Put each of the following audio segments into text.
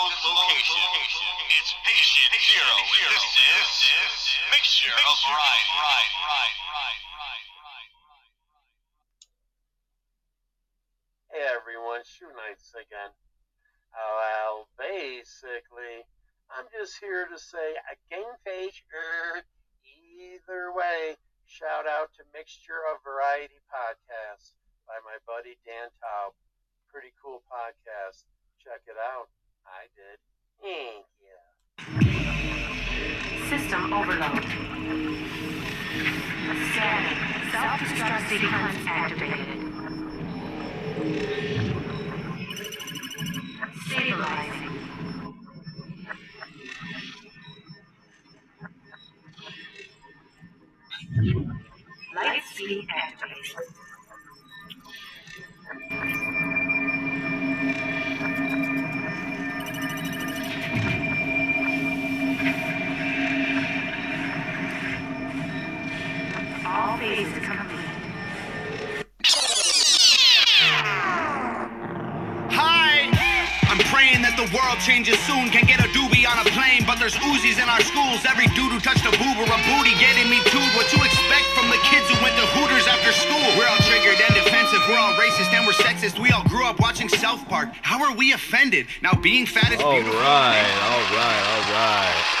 undisclosed location. It's patient zero. This is mixture of variety. Hey everyone, Shoenice again. Well, basically, I'm just here to say a game face. Er, either way, shout out to Mixture of Variety podcast by my buddy Dan Taub. Pretty cool podcast. Check it out. I did. Thank you. System overload. Scanning. Self-destruct sequence activated. Stabilizing. Light speed activated. All phases complete. Hi! I'm praying that the world changes soon. Can get a doobie on a plane, but there's Uzis in our schools. Every dude who touched a boob or a booty getting me too. What to expect from the kids who went to Hooters after school? We're all triggered and defensive. We're all racist and we're sexist. We all grew up watching South Park. How are we offended? Now being fat is All beautiful. right, all right, all right.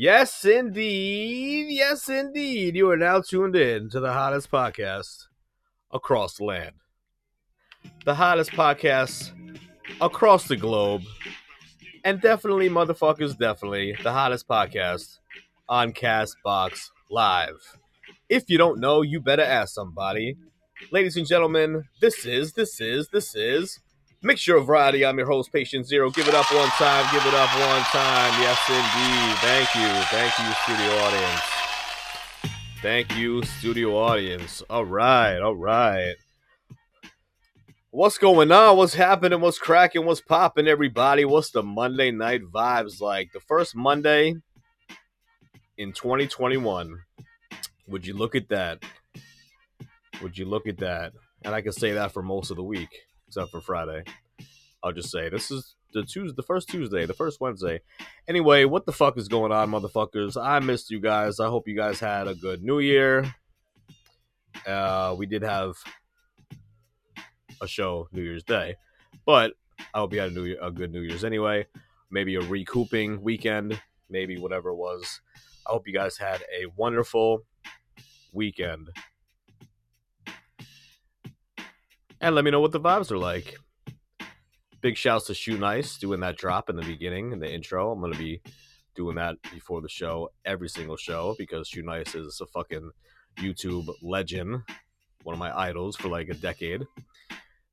Yes, indeed. Yes, indeed. You are now tuned in to the hottest podcast across the land. The hottest podcast across the globe. And definitely, motherfuckers, definitely the hottest podcast on Castbox Live. If you don't know, you better ask somebody. Ladies and gentlemen, this is, this is, this is Mixture of Variety. I'm your host, Patient Zero. Give it up one time, give it up one time. Yes, indeed. Thank you. Thank you, studio audience. Thank you, studio audience. All right, all right. What's going on? What's happening? What's cracking? What's popping, everybody? What's the Monday night vibes like? The first Monday in 2021. Would you look at that? Would you look at that? And I can say that for most of the week, except for Friday. I'll just say this is the Tuesday, the first Tuesday, the first Wednesday. Anyway, what the fuck is going on, motherfuckers? I missed you guys. I hope you guys had a good New Year. Uh, we did have a show New Year's Day, but I hope you had a, Year, a good New Year's anyway. Maybe a recouping weekend, maybe whatever it was. I hope you guys had a wonderful weekend. And let me know what the vibes are like. Big shouts to Shoenice doing that drop in the beginning, in the intro. I'm to be doing that before the show, every single show, because Shoenice is a fucking YouTube legend, one of my idols for like a decade.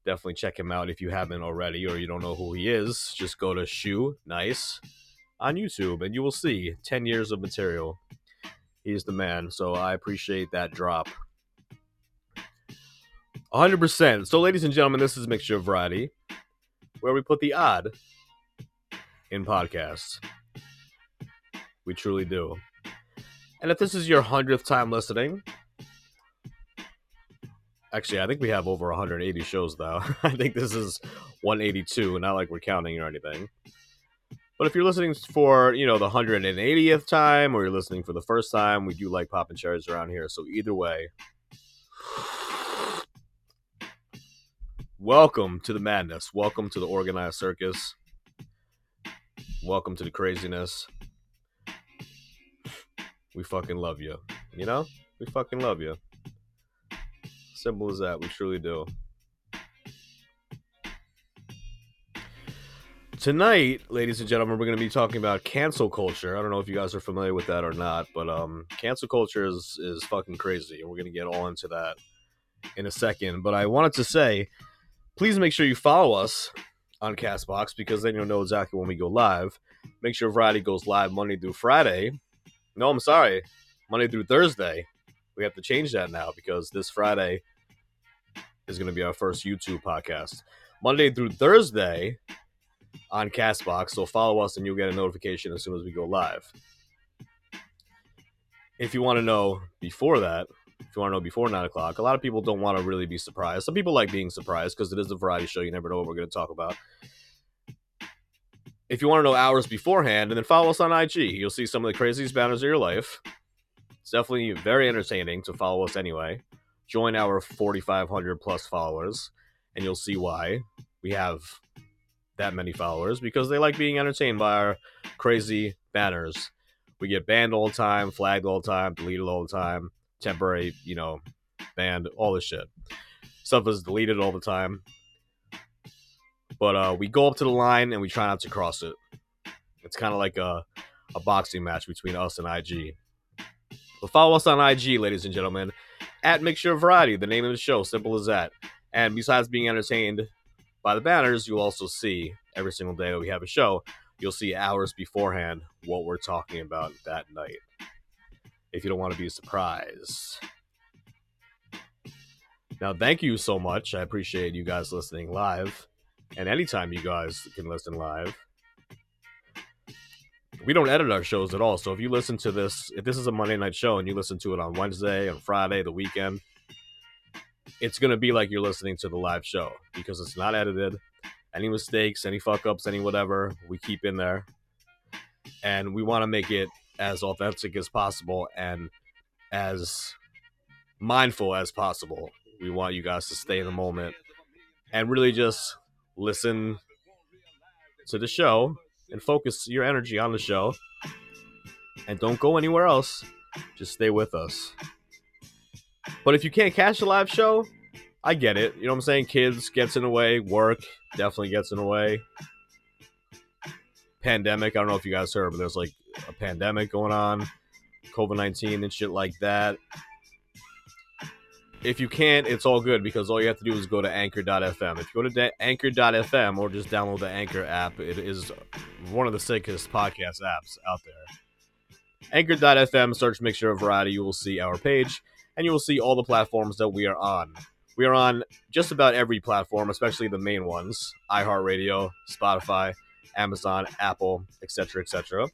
Definitely check him out if you haven't already or you don't know who he is. Just go to Shoe Nice on YouTube and you will see 10 years of material. He's the man. So I appreciate that drop. 100%. So, ladies and gentlemen, this is Mixture of Variety, where we put the odd in podcasts. We truly do. And if this is your 100th time listening, actually, I think we have over 180 shows now. I think this is 182, not like we're counting or anything. But if you're listening for, you know, the 180th time or you're listening for the first time, we do like popping cherries around here. So either way, welcome to the madness. Welcome to the organized circus. Welcome to the craziness. We fucking love you. You know? We fucking love you. Simple as that. We truly do. Tonight, ladies and gentlemen, we're going to be talking about cancel culture. I don't know if you guys are familiar with that or not, but um, cancel culture is is fucking crazy, and we're going to get all into that in a second. But I wanted to say, please make sure you follow us on Castbox because then you'll know exactly when we go live. Mixture Variety goes live Monday through Friday. No, I'm sorry, Monday through Thursday. We have to change that now because this Friday is going to be our first YouTube podcast. Monday through Thursday on Castbox. So follow us and you'll get a notification as soon as we go live. If you want to know before that, If you want to know before nine o'clock, a lot of people don't want to really be surprised. Some people like being surprised because it is a variety show. You never know what we're going to talk about. If you want to know hours beforehand, and then follow us on IG, you'll see some of the craziest banners of your life. It's definitely very entertaining to follow us anyway. Join our 4,500 plus followers, and you'll see why we have that many followers because they like being entertained by our crazy banners. We get banned all the time, flagged all the time, deleted all the time, temporary, you know, banned, all this shit. Stuff is deleted all the time. But uh, we go up to the line and we try not to cross it. It's kind of like a, a boxing match between us and IG. But follow us on IG, ladies and gentlemen, at Mixture of Variety, the name of the show, simple as that. And besides being entertained by the banners, you'll also see every single day that we have a show, you'll see hours beforehand what we're talking about that night. If you don't want to be surprised. Now, thank you so much. I appreciate you guys listening live. And anytime you guys can listen live. We don't edit our shows at all. So if you listen to this, if this is a Monday night show and you listen to it on Wednesday, on Friday, the weekend, it's going to be like you're listening to the live show because it's not edited. Any mistakes, any fuck ups, any whatever, we keep in there. And we want to make it as authentic as possible and as mindful as possible. We want you guys to stay in the moment and really just listen to the show and focus your energy on the show. And don't go anywhere else. Just stay with us. But if you can't catch a live show, I get it. You know what I'm saying? Kids gets in the way, work definitely gets in the way. Pandemic, I don't know if you guys heard, but there's like a pandemic going on, COVID 19 and shit like that. If you can't, it's all good because all you have to do is go to anchor.fm. If you go to da- anchor.fm or just download the Anchor app, it is one of the sickest podcast apps out there. Anchor.fm, search Mixture of Variety, you will see our page and you will see all the platforms that we are on. We are on just about every platform, especially the main ones iHeartRadio, Spotify, Amazon, Apple, etc., etc.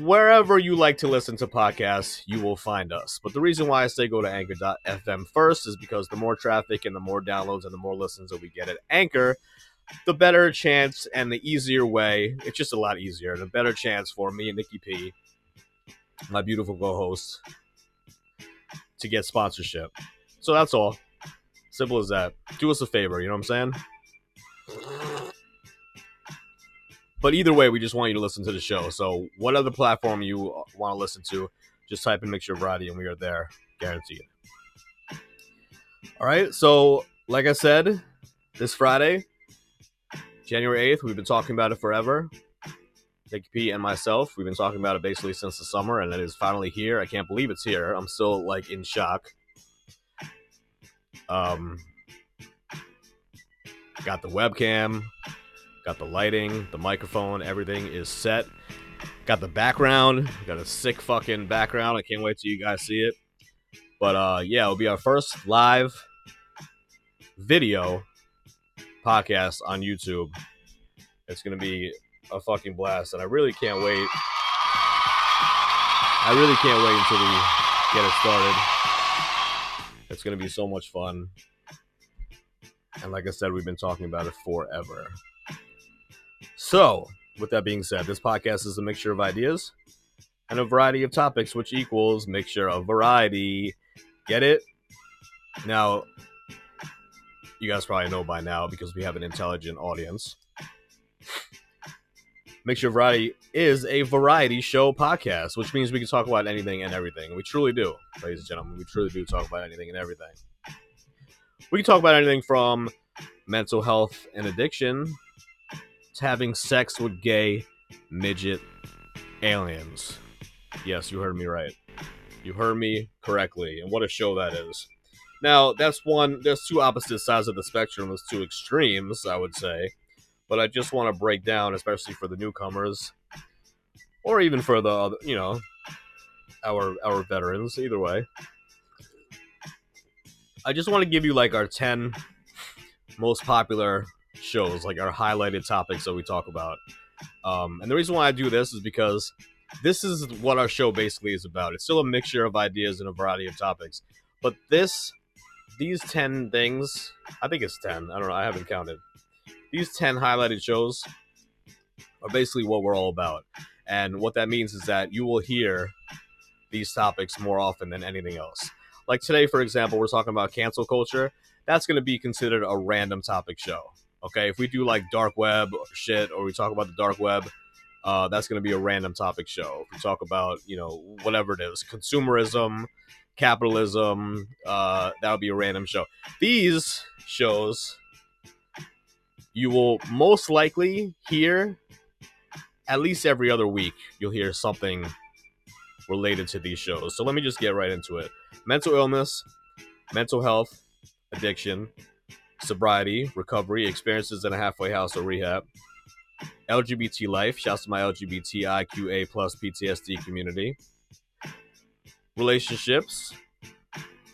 Wherever you like to listen to podcasts, you will find us. But the reason why I say go to anchor.fm first is because the more traffic and the more downloads and the more listens that we get at Anchor, the better chance and the easier way, it's just a lot easier, and a better chance for me and Nikki P, my beautiful co host, to get sponsorship. So that's all. Simple as that. Do us a favor, you know what I'm saying? But either way, we just want you to listen to the show. So, what other platform you want to listen to, just type in Mixture Variety and we are there, guaranteed. All right. So, like I said, this Friday, January 8th, we've been talking about it forever. Nikki P and myself, we've been talking about it basically since the summer, and it is finally here. I can't believe it's here. I'm still like in shock. Um, got the webcam, got the lighting, the microphone, everything is set. Got the background, got a sick fucking background. I can't wait till you guys see it. But uh, yeah, it'll be our first live video podcast on YouTube. It's gonna be a fucking blast, and I really can't wait. I really can't wait until we get it started. It's gonna be so much fun. And like I said, we've been talking about it forever. So, with that being said, this podcast is a mixture of ideas and a variety of topics, which equals mixture of variety. Get it? Now, you guys probably know by now because we have an intelligent audience. Mixture of Variety is a variety show podcast, which means we can talk about anything and everything. We truly do, ladies and gentlemen. We truly do talk about anything and everything. We can talk about anything from mental health and addiction having sex with gay midget aliens. Yes, you heard me right. You heard me correctly. And what a show that is. Now, that's one, there's two opposite sides of the spectrum, there's two extremes, I would say. But I just want to break down, especially for the newcomers, or even for the, other, you know, our our veterans. Either way, I just want to give you like our ten most popular shows, like our highlighted topics that we talk about. Um, and the reason why I do this is because this is what our show basically is about. It's still a mixture of ideas and a variety of topics. But this, these 10 things, I think it's 10. I don't know. I haven't counted. These 10 highlighted shows are basically what we're all about. And what that means is that you will hear these topics more often than anything else. Like today, for example, we're talking about cancel culture. That's going to be considered a random topic show. Okay. If we do like dark web shit or we talk about the dark web, uh, that's going to be a random topic show. If we talk about, you know, whatever it is, consumerism, capitalism, uh, that'll be a random show. These shows, you will most likely hear at least every other week. You'll hear something related to these shows. So let me just get right into it. Mental illness, mental health, addiction, sobriety, recovery, experiences in a halfway house or rehab, LGBT life. Shouts to my LGBTIQA plus PTSD community. Relationships,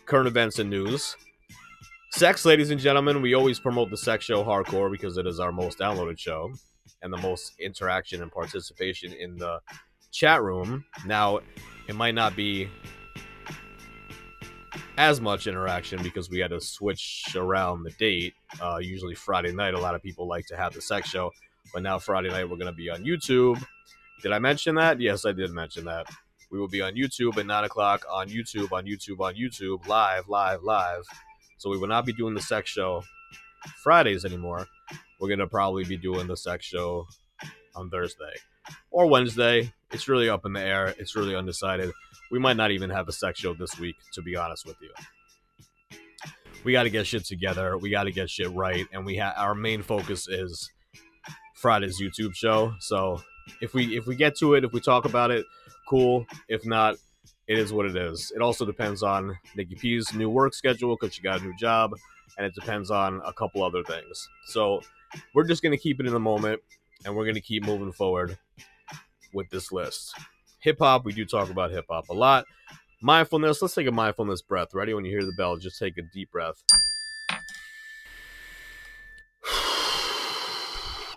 current events and news. Sex, ladies and gentlemen, we always promote the sex show hardcore because it is our most downloaded show and the most interaction and participation in the chat room. Now, it might not be as much interaction because we had to switch around the date. Uh, usually Friday night, a lot of people like to have the sex show, but now Friday night we're going to be on YouTube. Did I mention that? Yes, I did mention that. We will be on YouTube at 9 o'clock on YouTube, on YouTube, on YouTube, live, live, live. So we will not be doing the sex show Fridays anymore. We're going to probably be doing the sex show on Thursday or Wednesday. It's really up in the air. It's really undecided. We might not even have a sex show this week, to be honest with you. We got to get shit together. We got to get shit right, and we have our main focus is Friday's YouTube show. So if we if we get to it, if we talk about it, cool. If not, it is what it is. It also depends on Nikki P's new work schedule because she got a new job, and it depends on a couple other things. So we're just gonna keep it in the moment, and we're gonna keep moving forward with this list. Hip hop, we do talk about hip hop a lot. Mindfulness, let's take a mindfulness breath. Ready? When you hear the bell, just take a deep breath.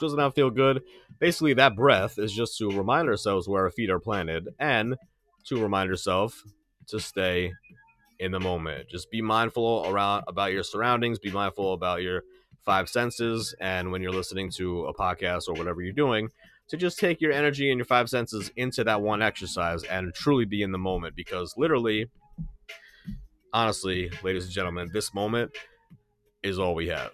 Doesn't that feel good? Basically, that breath is just to remind ourselves where our feet are planted and to remind yourself to stay in the moment. Just be mindful around about your surroundings, be mindful about your five senses, and when you're listening to a podcast or whatever you're doing, to just take your energy and your five senses into that one exercise and truly be in the moment because literally honestly ladies and gentlemen this moment is all we have.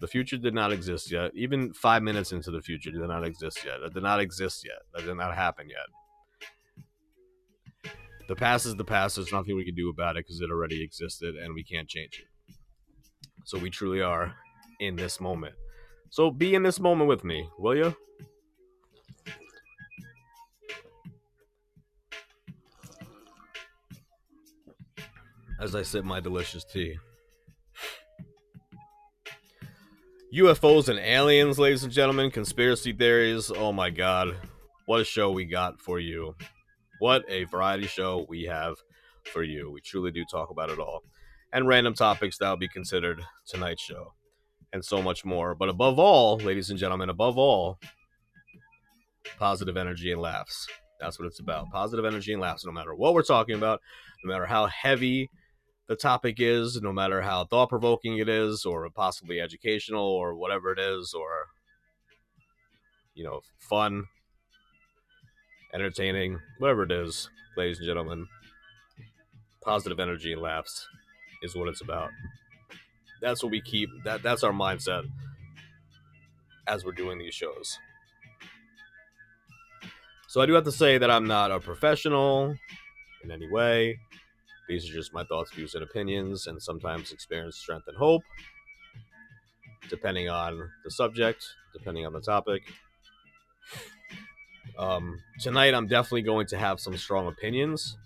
The future did not exist yet. Even five minutes into the future did not exist yet. That did not exist yet. That did not happen yet. The past is the past. There's nothing we can do about it because it already existed and we can't change it. So we truly are in this moment. So be in this moment with me will you as I sip my delicious tea. UFOs and aliens, ladies and gentlemen, conspiracy theories. Oh my god. What a show we got for you. What a variety show we have for you. We truly do talk about it all. And random topics that will be considered tonight's show. And so much more. But above all, ladies and gentlemen, above all, positive energy and laughs. That's what it's about. Positive energy and laughs. No matter what we're talking about, no matter how heavy the topic is, no matter how thought provoking it is, or possibly educational, or whatever it is, or you know, fun, entertaining, whatever it is, ladies and gentlemen. Positive energy and laughs is what it's about. That's what we keep. That that's our mindset as we're doing these shows. So I do have to say that I'm not a professional in any way. These are just my thoughts, views, and opinions, and sometimes experience, strength, and hope, depending on the subject, depending on the topic. Um, tonight, I'm definitely going to have some strong opinions.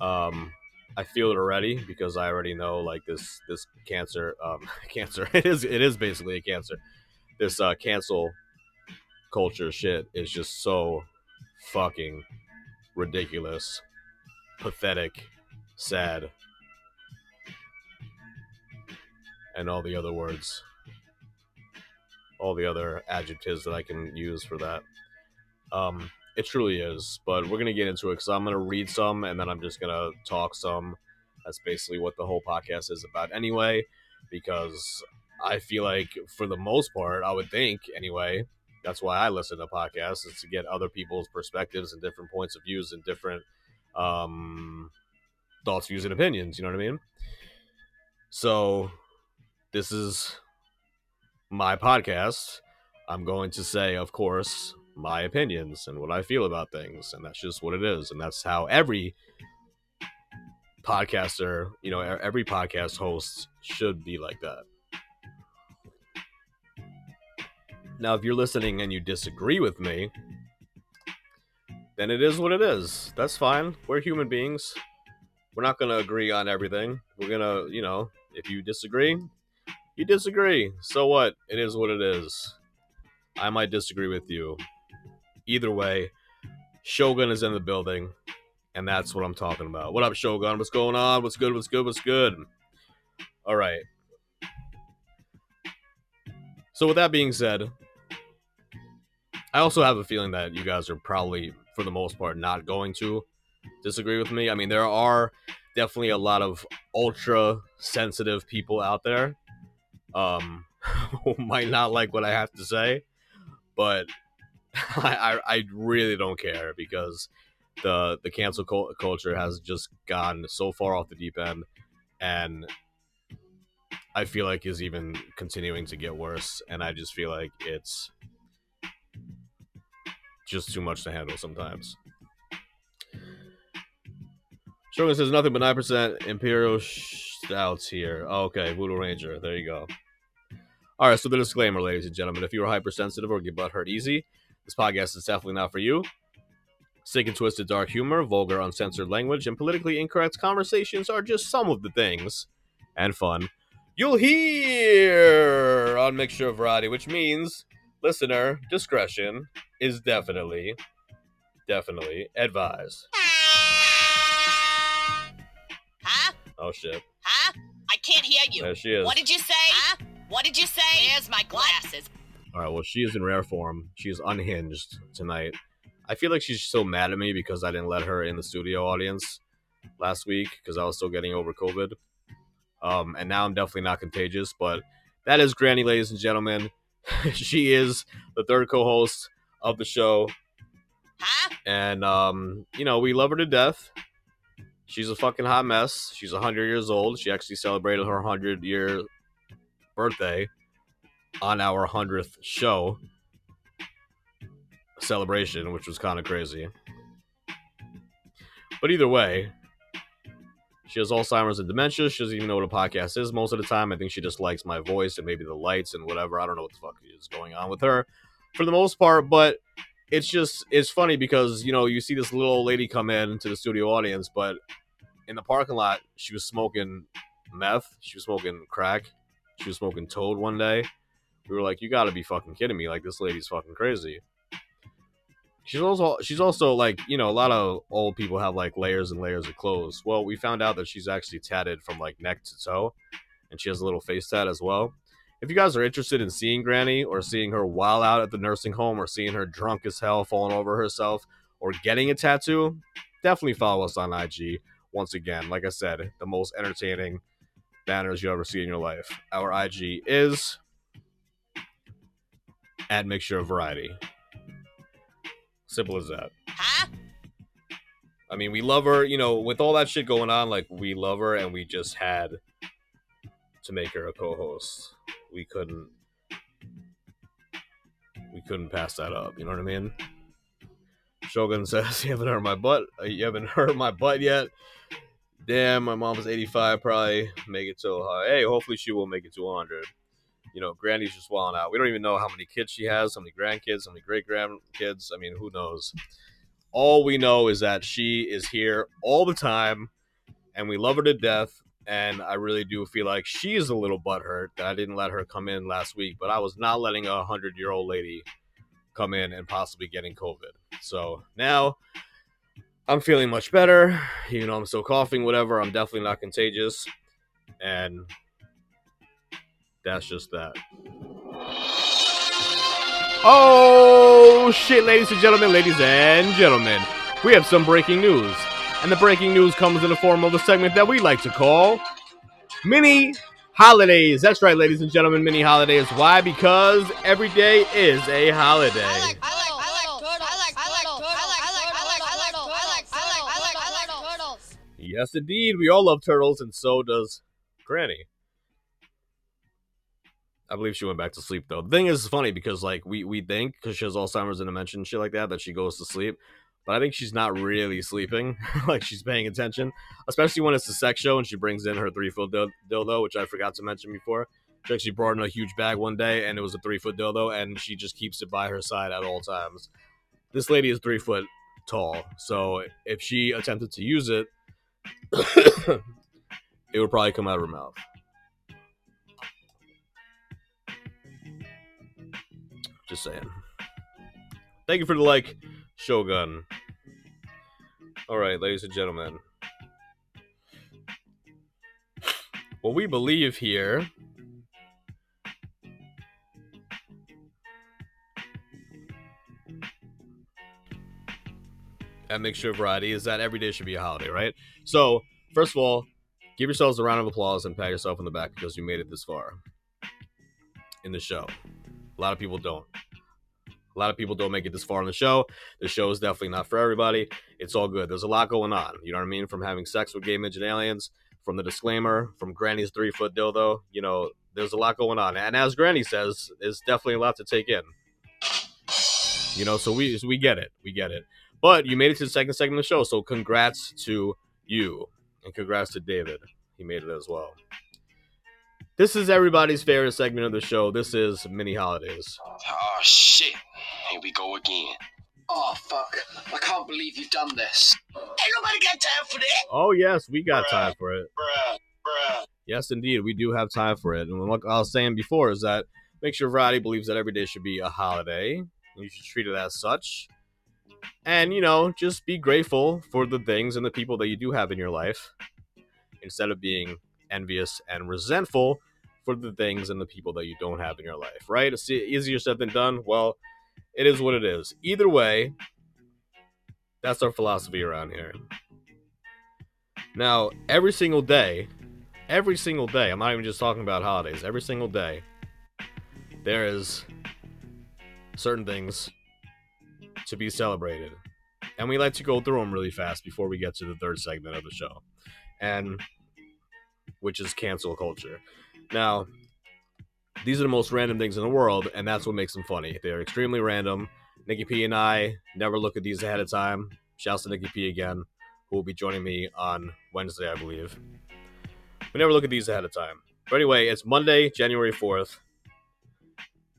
Um, I feel it already because I already know like this this cancer um, cancer it is it is basically a cancer. This uh, cancel culture shit is just so fucking ridiculous pathetic, sad, and all the other words, all the other adjectives that I can use for that. Um, It truly is. But we're gonna get into it because I'm gonna read some and then I'm just gonna talk some. That's basically what the whole podcast is about, anyway. Because I feel like, for the most part, I would think anyway. That's why I listen to podcasts is to get other people's perspectives and different points of views and different um, thoughts, views, and opinions. You know what I mean? So this is my podcast. I'm going to say, of course, my opinions and what I feel about things, and that's just what it is, and that's how every podcaster, you know, every podcast host should be like that. Now, if you're listening and you disagree with me, then it is what it is. That's fine. We're human beings. We're not going to agree on everything. We're going to, you know, if you disagree, you disagree. So what? It is what it is. I might disagree with you. Either way, Shogun is in the building, and that's what I'm talking about. What up, Shogun? What's going on? What's good? What's good? What's good? All right. So, with that being said, I also have a feeling that you guys are probably, for the most part, not going to disagree with me. I mean, there are definitely a lot of ultra sensitive people out there um, who might not like what I have to say, but I, I, I really don't care because the the cancel cul- culture has just gone so far off the deep end, and I feel like is even continuing to get worse. And I just feel like it's just too much to handle sometimes. Shogun says nothing but nine percent Imperial stouts here. Oh, okay, Voodoo Ranger. There you go. All right, so the disclaimer, ladies and gentlemen: if you are hypersensitive or get butthurt easy, this podcast is definitely not for you. Sick and twisted dark humor, vulgar uncensored language, and politically incorrect conversations are just some of the things and fun you'll hear on Mixture of Variety, which means listener discretion is definitely, definitely advised. Huh? Oh shit, Huh? I can't hear you. there she is. What did you say? Huh? What did you say? Where's my glasses? All right, well, she is in rare form. She's unhinged tonight. I feel like she's so mad at me because I didn't let her in the studio audience last week because I was still getting over COVID. Um, and now I'm definitely not contagious, but that is Granny, ladies and gentlemen. she is the third co-host of the show, Huh? and um, you know we love her to death. She's a fucking hot mess. She's 100 years old. She actually celebrated her 100 year birthday on our 100th show celebration, which was kind of crazy. But either way, she has Alzheimer's and dementia. She doesn't even know what a podcast is most of the time. I think she just likes my voice and maybe the lights and whatever. I don't know what the fuck is going on with her for the most part, but it's just it's funny because you know you see this little old lady come in to the studio audience, but in the parking lot she was smoking meth, she was smoking crack, she was smoking toad one day. We were like, you got to be fucking kidding me! Like this lady's fucking crazy. She's also she's also like you know a lot of old people have like layers and layers of clothes. Well, we found out that she's actually tatted from like neck to toe, and she has a little face tat as well. If you guys are interested in seeing Granny or seeing her while out at the nursing home or seeing her drunk as hell falling over herself or getting a tattoo, definitely follow us on IG. Once again, like I said, the most entertaining banners you ever see in your life. Our IG is at Mixture of Variety. Simple as that. Huh? I mean, we love her, you know, with all that shit going on, like, we love her, and we just had to make her a co host. We couldn't. We couldn't pass that up, you know what I mean? Shogun says, You haven't hurt my butt. uh, You haven't hurt my butt yet. Damn, my mom's 85, probably make it to uh, Hey, hopefully she will make it to 100. You know, Granny's just walling out. We don't even know how many kids she has, how many grandkids, how many great grandkids. I mean, who knows? All we know is that she is here all the time, and we love her to death. And I really do feel like she is a little butthurt that I didn't let her come in last week, but I was not letting a hundred year old lady come in and possibly getting COVID. So now I'm feeling much better. Even though I'm still coughing, whatever, I'm definitely not contagious. And that's just that. Oh shit, ladies and gentlemen, ladies and gentlemen, we have some breaking news. And the breaking news comes in the form of a segment that we like to call Mini Holidays. That's right, ladies and gentlemen, mini holidays. Why? Because every day is a holiday. I like, I like, I like turtles. I like, I like turtles. I like, I like, I like, I like, I like, I like, I like turtles. Yes, indeed. We all love turtles, and so does Granny. I believe she went back to sleep though. The thing is funny because like we we think because she has Alzheimer's and dementia and shit like that that she goes to sleep, but I think she's not really sleeping. like she's paying attention, especially when it's a sex show and she brings in her three foot dildo, which I forgot to mention before. She actually brought in a huge bag one day and it was a three foot dildo, and she just keeps it by her side at all times. This lady is three foot tall, so if she attempted to use it, it would probably come out of her mouth. Just saying. Thank you for the like, Shogun. All right, ladies and gentlemen. What we believe here at Mixture of Variety is that every day should be a holiday, right? So, first of all, give yourselves a round of applause and pat yourself on the back because you made it this far in the show. A lot of people don't. A lot of people don't make it this far in the show. The show is definitely not for everybody. It's all good. There's a lot going on. You know what I mean? From having sex with gay midget aliens, from the disclaimer, from Granny's three foot dildo. You know, there's a lot going on. And as Granny says, it's definitely a lot to take in. You know, so we so we get it. We get it. But you made it to the second segment of the show, so congrats to you. And congrats to David. He made it as well. This is everybody's favorite segment of the show. This is Mini Holidays. Oh shit. Here we go again. Oh fuck! I can't believe you've done this. Ain't nobody got time for that. Oh, yes, we got time for it. Bruh, bruh. Yes, indeed, we do have time for it. And what I was saying before is that Mixture Variety believes that every day should be a holiday. You should treat it as such. And, you know, just be grateful for the things and the people that you do have in your life instead of being envious and resentful for the things and the people that you don't have in your life, right? It's easier said than done. Well, it is what it is. Either way, that's our philosophy around here. Now, every single day, every single day, I'm not even just talking about holidays, every single day, there is certain things to be celebrated. And we like to go through them really fast before we get to the third segment of the show. And which is cancel culture. Now, these are the most random things in the world, and that's what makes them funny. They're extremely random. Nikki P and I never look at these ahead of time. Shouts to Nikki P again, who will be joining me on Wednesday, I believe. We never look at these ahead of time. But anyway, it's Monday, January 4th.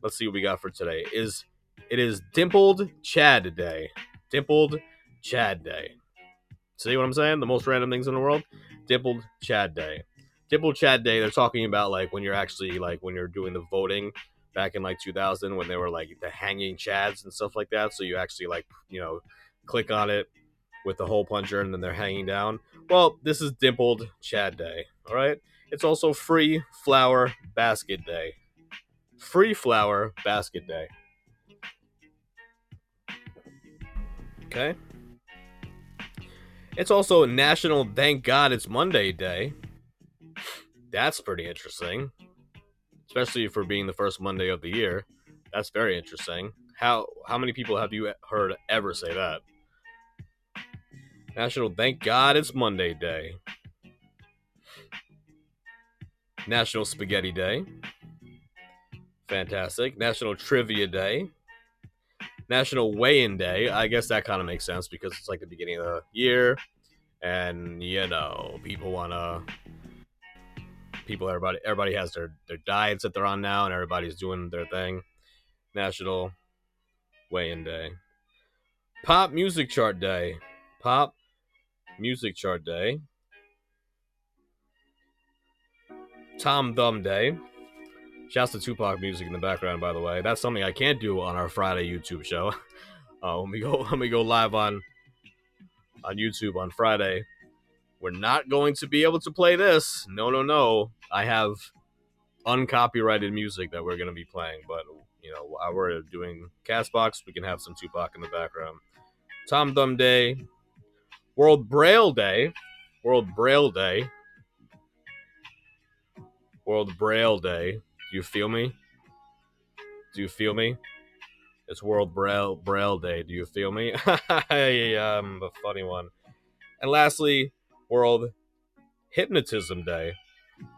Let's see what we got for today. Is it is Dimpled Chad Day. Dimpled Chad Day. See what I'm saying? The most random things in the world. Dimpled Chad Day. Dimpled Chad Day. They're talking about like when you're actually like when you're doing the voting back in like 2000 when they were like the hanging chads and stuff like that. So you actually like you know click on it with the hole puncher and then they're hanging down. Well, this is Dimpled Chad Day. All right. It's also Free Flower Basket Day. Free Flower Basket Day. Okay. It's also National Thank God It's Monday Day. That's pretty interesting. Especially for being the first Monday of the year. That's very interesting. How how many people have you heard ever say that? National Thank God It's Monday Day. National Spaghetti Day. Fantastic. National Trivia Day. National Weigh-In Day. I guess that kind of makes sense because it's like the beginning of the year, and you know, people wanna. People, everybody, everybody has their their diets that they're on now, and everybody's doing their thing. National Weigh-In Day. Pop Music Chart Day. Pop Music Chart Day. Tom Thumb Day. Shouts to Tupac music in the background, by the way. That's something I can't do on our Friday YouTube show. Uh, we go when we go live on on YouTube on Friday, we're not going to be able to play this. No, no, no. I have uncopyrighted music that we're going to be playing, but you know, while we're doing Castbox, we can have some Tupac in the background. Tom Thumb Day, World Braille Day, World Braille Day, World Braille Day. Do you feel me? Do you feel me? It's World Braille Braille Day. Do you feel me? hey, um, a funny one. And lastly, World Hypnotism Day.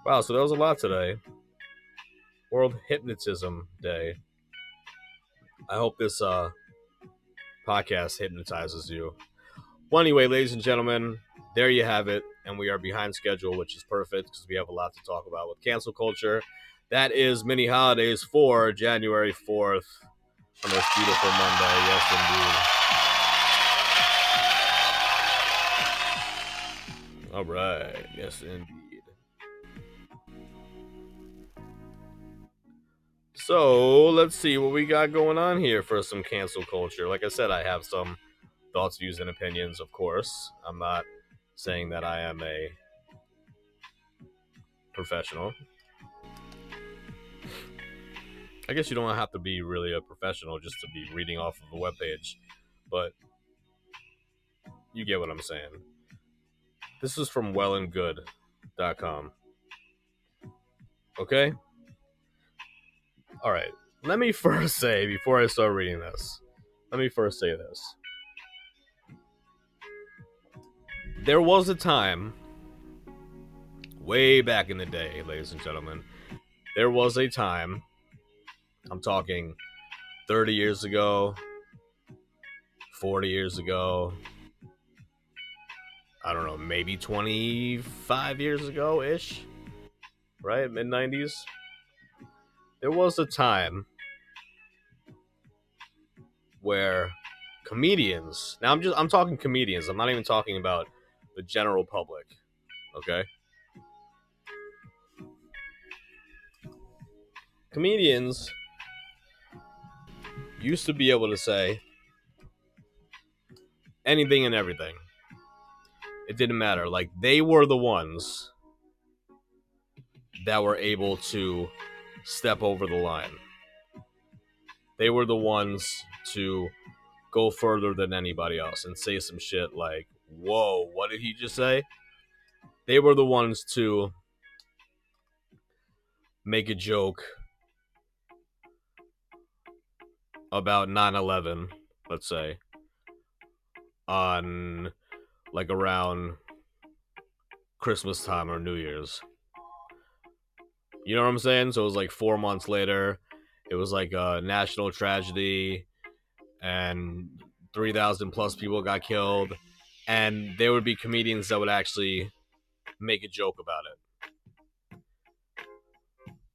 Wow, so that was a lot today. World Hypnotism Day. I hope this uh podcast hypnotizes you. Well, anyway, ladies and gentlemen, there you have it. And we are behind schedule, which is perfect because we have a lot to talk about with cancel culture. That is mini holidays for January 4th on this beautiful Monday. Yes, indeed. All right. Yes, indeed. So let's see what we got going on here for some cancel culture. Like I said, I have some thoughts, views, and opinions, of course. I'm not saying that I am a professional. I guess you don't have to be really a professional just to be reading off of a webpage, but you get what I'm saying. This is from wellandgood.com. Okay? All right. Let me first say, before I start reading this, let me first say this. There was a time, way back in the day, ladies and gentlemen, there was a time, I'm talking 30 years ago, 40 years ago, I don't know, maybe 25 years ago ish, right? Mid 90s. There was a time where comedians, now I'm just, I'm talking comedians, I'm not even talking about the general public, okay? Comedians used to be able to say anything and everything. It didn't matter. Like they were the ones that were able to step over the line. They were the ones to go further than anybody else and say some shit like, Whoa, what did he just say? They were the ones to make a joke about 9 11, let's say, on like around Christmas time or New Year's. You know what I'm saying? So it was like four months later. It was like a national tragedy, and 3,000 plus people got killed. And there would be comedians that would actually make a joke about it.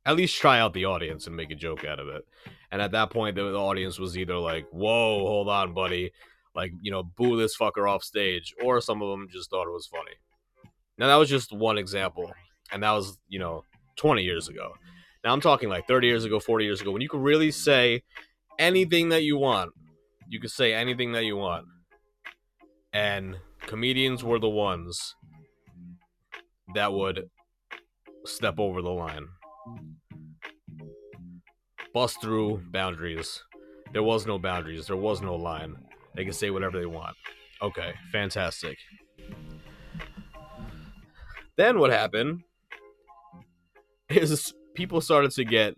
At least try out the audience and make a joke out of it. And at that point, the, audience was either like, whoa, hold on, buddy. Like, you know, boo this fucker off stage. Or some of them just thought it was funny. Now, that was just one example. And that was, you know, 20 years ago. Now, I'm talking like 30 years ago, 40 years ago, when you could really say anything that you want. You could say anything that you want. And comedians were the ones that would step over the line bust through boundaries. There was no boundaries. There was no line. They can say whatever they want. Okay, fantastic. Then what happened is people started to get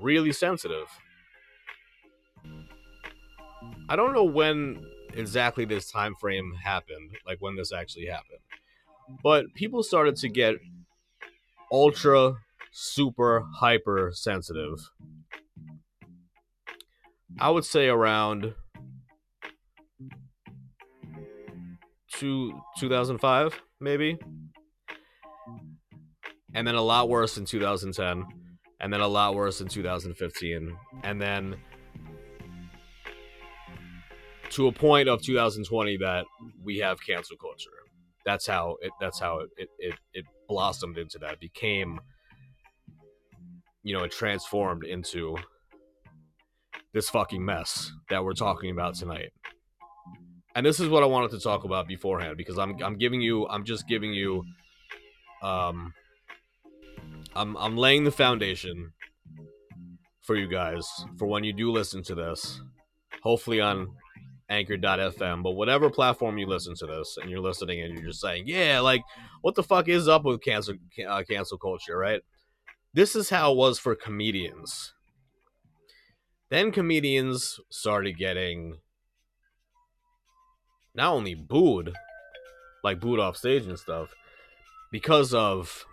really sensitive. I don't know when exactly this time frame happened, like when this actually happened. But people started to get ultra super hyper sensitive. I would say around two, 2005, maybe. And then a lot worse in 2010. And then a lot worse in 2015. And then to a point of 2020 that we have cancel culture. That's how it that's how it, it, it, it blossomed into that. Became you know, it transformed into this fucking mess that we're talking about tonight. And this is what I wanted to talk about beforehand because I'm I'm giving you I'm just giving you um I'm I'm laying the foundation for you guys for when you do listen to this. Hopefully on anchor.fm, but whatever platform you listen to this and you're listening and you're just saying, "Yeah, like what the fuck is up with cancel uh, cancel culture, right?" This is how it was for comedians. Then comedians started getting not only booed, like booed off stage and stuff, because of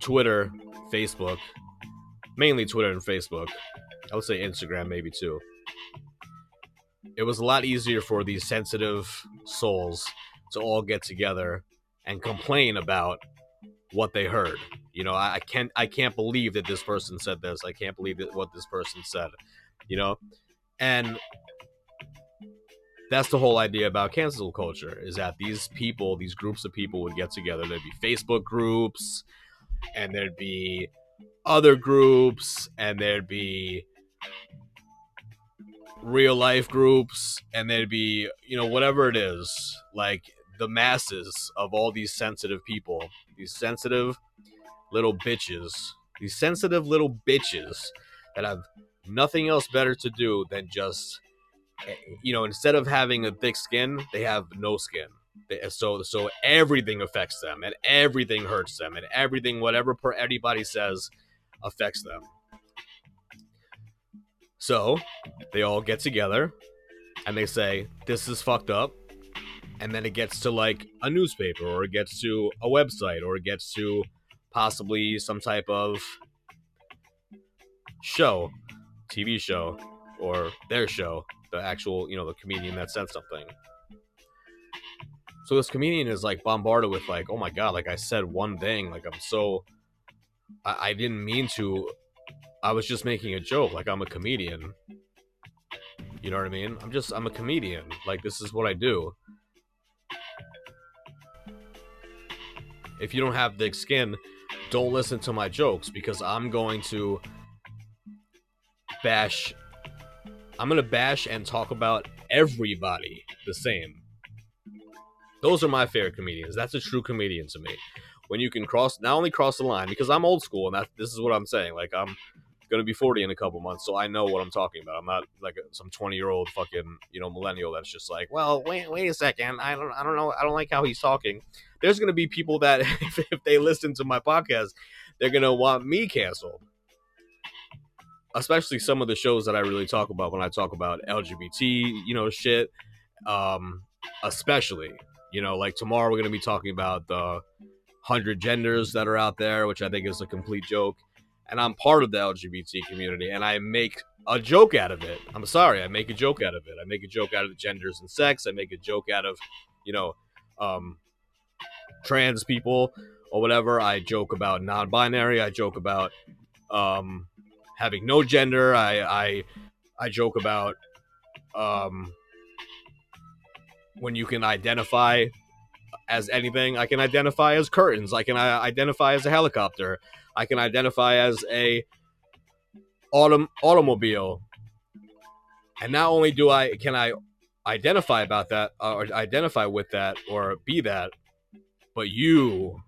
Twitter, Facebook, mainly Twitter and Facebook. I would say Instagram maybe too. It was a lot easier for these sensitive souls to all get together and complain about what they heard. You know, I, I can't I can't believe that this person said this. I can't believe that what this person said. You know? And that's the whole idea about cancel culture is that these people, these groups of people would get together. There'd be Facebook groups, and there'd be other groups, and there'd be real life groups, and there'd be, you know, whatever it is, like the masses of all these sensitive people, these sensitive little bitches, these sensitive little bitches that have nothing else better to do than just eh, you know instead of having a thick skin they have no skin. They- so so everything affects them and everything hurts them and everything whatever per anybody says affects them. So they all get together and they say this is fucked up and then it gets to like a newspaper or it gets to a website or it gets to possibly some type of show tv show or their show the actual you know the comedian that said something. So this comedian is like bombarded with like oh my god like i said one thing like i'm so i, I didn't mean to i was just making a joke like i'm a comedian. You know what i mean? I'm just i'm a comedian like this is what i do. If you don't have thick skin, don't listen to my jokes because I'm going to bash. I'm going to bash and talk about everybody the same. Those are my favorite comedians. That's a true comedian to me. When you can cross, not only cross the line, because I'm old school and that this is what I'm saying. Like, I'm going to be 40 in a couple months, so I know what I'm talking about. I'm not like some 20 year old fucking, you know, millennial that's just like, well, wait, wait a second. I don't, I don't know. I don't like how he's talking there's going to be people that if, if they listen to my podcast they're going to want me canceled especially some of the shows that i really talk about when i talk about lgbt you know shit um especially you know like tomorrow we're going to be talking about the 100 genders that are out there which i think is a complete joke and i'm part of the lgbt community and i make a joke out of it i'm sorry i make a joke out of it i make a joke out of the genders and sex i make a joke out of you know um trans people or whatever. I joke about non-binary. I joke about um, having no gender. I I I joke about um, when you can identify as anything. I can identify as curtains. I can uh, identify as a helicopter. I can identify as a autom- automobile. And not only do I can I identify about that uh, or identify with that or be that, but you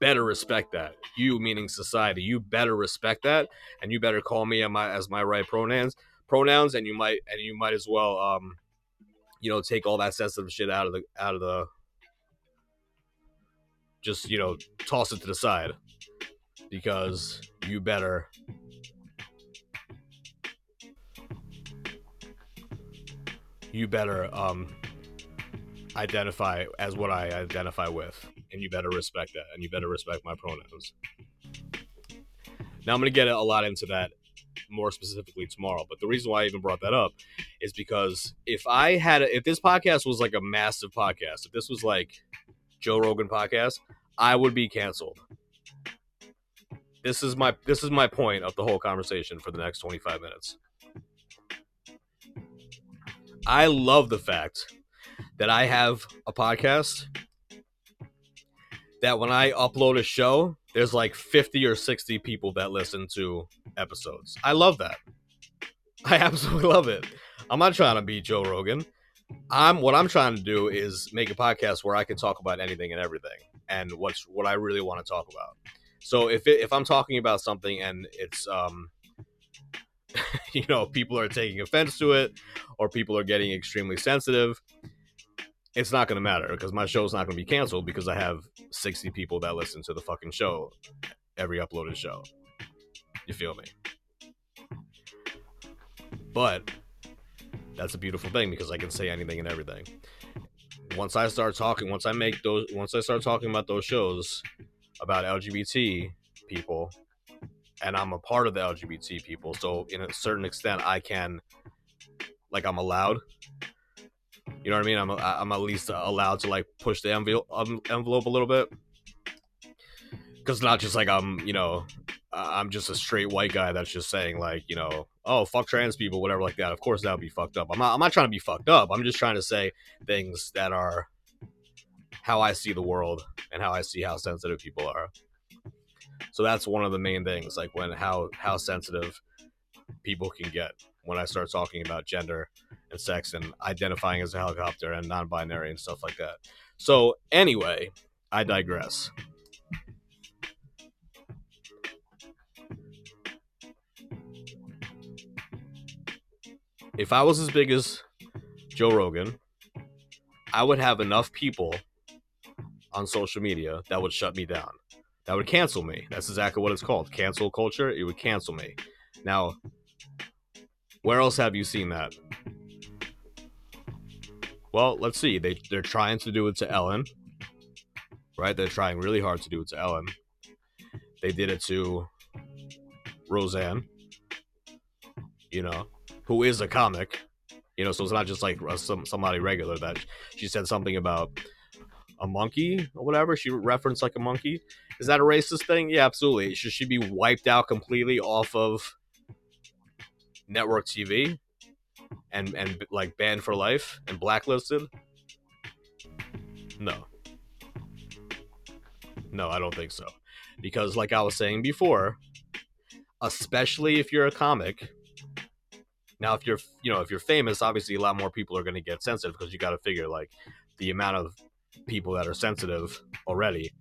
better respect that. You meaning society. You better respect that, and you better call me as my as my right pronouns pronouns, and you might and you might as well um, you know, take all that sensitive shit out of the out of the just you know toss it to the side because you better you better um identify as what I identify with, and you better respect that, and you better respect my pronouns. Now I'm gonna get a lot into that more specifically tomorrow, but the reason why I even brought that up is because if I had, a, if this podcast was like a massive podcast, if this was like Joe Rogan podcast, I would be canceled. This is my this is my point of the whole conversation for the next 25 minutes. I love the fact that I have a podcast that when I upload a show, there's like 50 or 60 people that listen to episodes. I love that. I absolutely love it. I'm not trying to be Joe Rogan. I'm what I'm trying to do is make a podcast where I can talk about anything and everything and what's what I really want to talk about. So if it, if I'm talking about something and it's um you know people are taking offense to it or people are getting extremely sensitive it's not going to matter because my show's not going to be canceled because i have 60 people that listen to the fucking show every uploaded show you feel me but that's a beautiful thing because i can say anything and everything once i start talking once i make those once i start talking about those shows about lgbt people and I'm a part of the LGBT people. So in a certain extent, I can, like, I'm allowed. You know what I mean? I'm I'm at least allowed to like push the envelope um, envelope a little bit, because not just like I'm you know I'm just a straight white guy that's just saying like you know oh fuck trans people whatever like that. Of course that would be fucked up. I'm not I'm not trying to be fucked up. I'm just trying to say things that are how I see the world and how I see how sensitive people are. So that's one of the main things, like when how how sensitive people can get when I start talking about gender and sex and identifying as a helicopter and non-binary and stuff like that. So anyway, I digress. If I was as big as Joe Rogan, I would have enough people on social media that would shut me down that would cancel me. That's exactly what it's called. Cancel culture. It would cancel me. Now, where else have you seen that? Well, let's see. They they're trying to do it to Ellen. Right? They're trying really hard to do it to Ellen. They did it to Roseanne. You know, who is a comic. You know, so it's not just like some somebody regular that she said something about a monkey or whatever. She referenced like a monkey. Is that a racist thing? Yeah, absolutely. Should she be wiped out completely off of network TV and and like banned for life and blacklisted? No. No, I don't think so. Because like I was saying before, especially if you're a comic, now if you're you know, if you're famous, obviously a lot more people are going to get sensitive because you got to figure like the amount of people that are sensitive already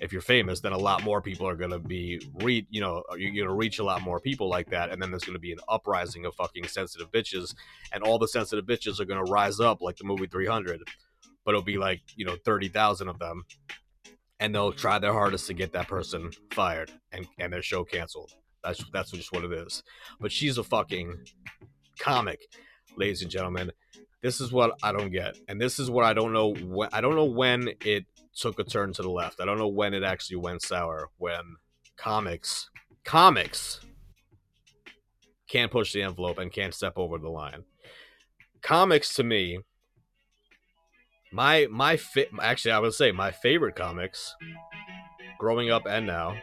if you're famous, then a lot more people are gonna be read. You know, you're gonna reach a lot more people like that, and then there's gonna be an uprising of fucking sensitive bitches, and all the sensitive bitches are gonna rise up like the movie 300, but it'll be like you know 30,000 of them, and they'll try their hardest to get that person fired and and their show canceled. That's that's just what it is. But she's a fucking comic, ladies and gentlemen. This is what I don't get, and this is what I don't know. When, I don't know when it took a turn to the left. I don't know when it actually went sour. When comics, comics, can't push the envelope and can't step over the line. Comics to me, my my fit. Actually, I would say my favorite comics, growing up and now,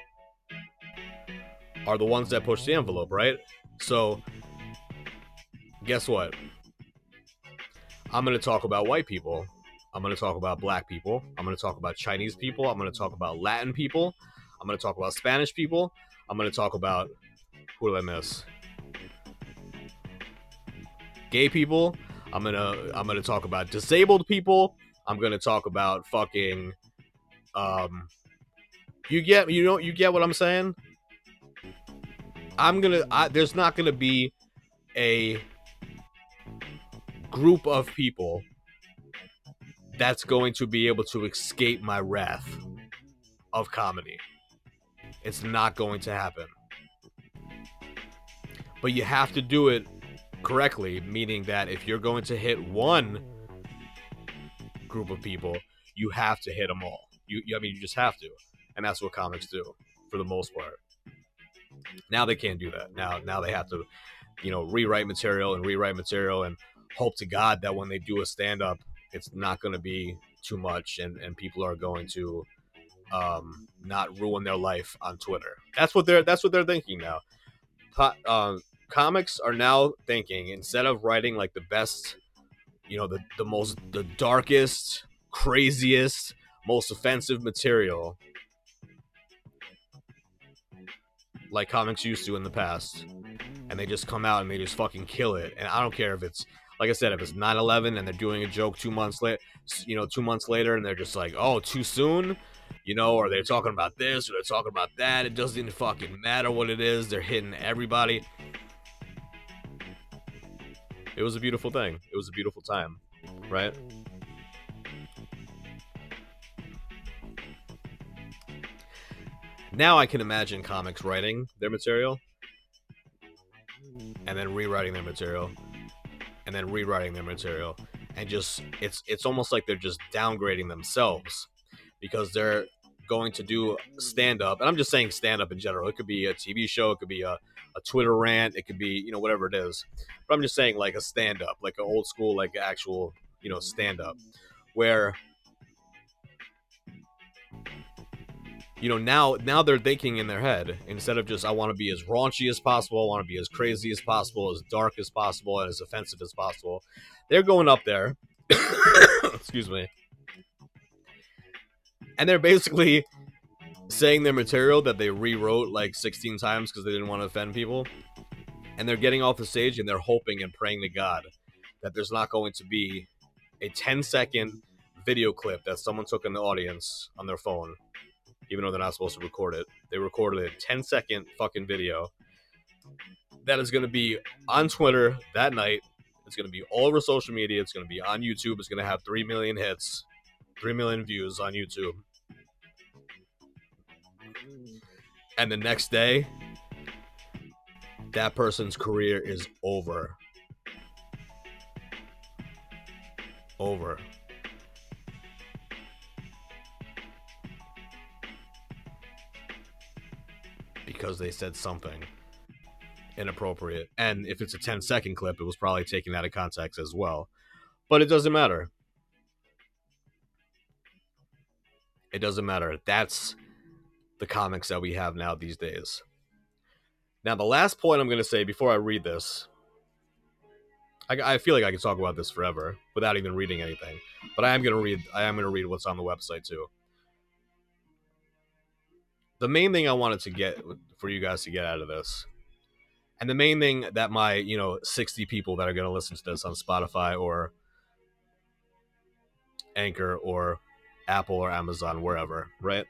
are the ones that push the envelope. Right. So, guess what? I'm going to talk about white people. I'm going to talk about black people. I'm going to talk about Chinese people. I'm going to talk about Latin people. I'm going to talk about Spanish people. I'm going to talk about who did I miss? Gay people. I'm going to I'm going to talk about disabled people. I'm going to talk about fucking um you get you know you get what I'm saying? I'm going to there's not going to be a group of people that's going to be able to escape my wrath of comedy. It's not going to happen. But you have to do it correctly, meaning that if you're going to hit one group of people, you have to hit them all. You, you I mean, you just have to, and that's what comics do for the most part. Now they can't do that. Now, now they have to, you know, rewrite material and rewrite material and hope to God that when they do a stand up, it's not going to be too much and, and people are going to um, not ruin their life on Twitter. That's what they're that's what they're thinking now. uh, comics are now thinking instead of writing like the best, you know, the the most the darkest, craziest, most offensive material like comics used to in the past and they just come out and they just fucking kill it and i don't care if it's like I said, if it's 9/11 and they're doing a joke two months later, you know, two months later, and they're just like, "Oh, too soon," you know, or they're talking about this or they're talking about that. It doesn't even fucking matter what it is. They're hitting everybody. It was a beautiful thing. It was a beautiful time, right? Now I can imagine comics writing their material and then rewriting their material and then rewriting their material and just it's it's almost like they're just downgrading themselves because they're going to do stand up and I'm just saying stand up in general. It could be a TV show, it could be a, a Twitter rant, it could be, you know, whatever it is. But I'm just saying like a stand up, like an old school like actual, you know, stand up where you know now now they're thinking in their head instead of just i want to be as raunchy as possible i want to be as crazy as possible as dark as possible and as offensive as possible they're going up there excuse me and they're basically saying their material that they rewrote like 16 times because they didn't want to offend people and they're getting off the stage and they're hoping and praying to god that there's not going to be a 10 second video clip that someone took in the audience on their phone even though they're not supposed to record it. They recorded a 10 second fucking video that is going to be on Twitter that night. It's going to be all over social media. It's going to be on YouTube. It's going to have 3 million hits, 3 million views on YouTube. And the next day, that person's career is over. Over. Because they said something inappropriate. And if it's a 10 second clip, it was probably taken out of context as well. But it doesn't matter. It doesn't matter. That's the comics that we have now these days. Now, the last point I'm going to say before I read this, I, I feel like I could talk about this forever without even reading anything. But I am going to read. I am going to read what's on the website too the main thing I wanted to get for you guys to get out of this, and the main thing that my you know sixty people that are going to listen to this on Spotify or Anchor or Apple or Amazon wherever, right?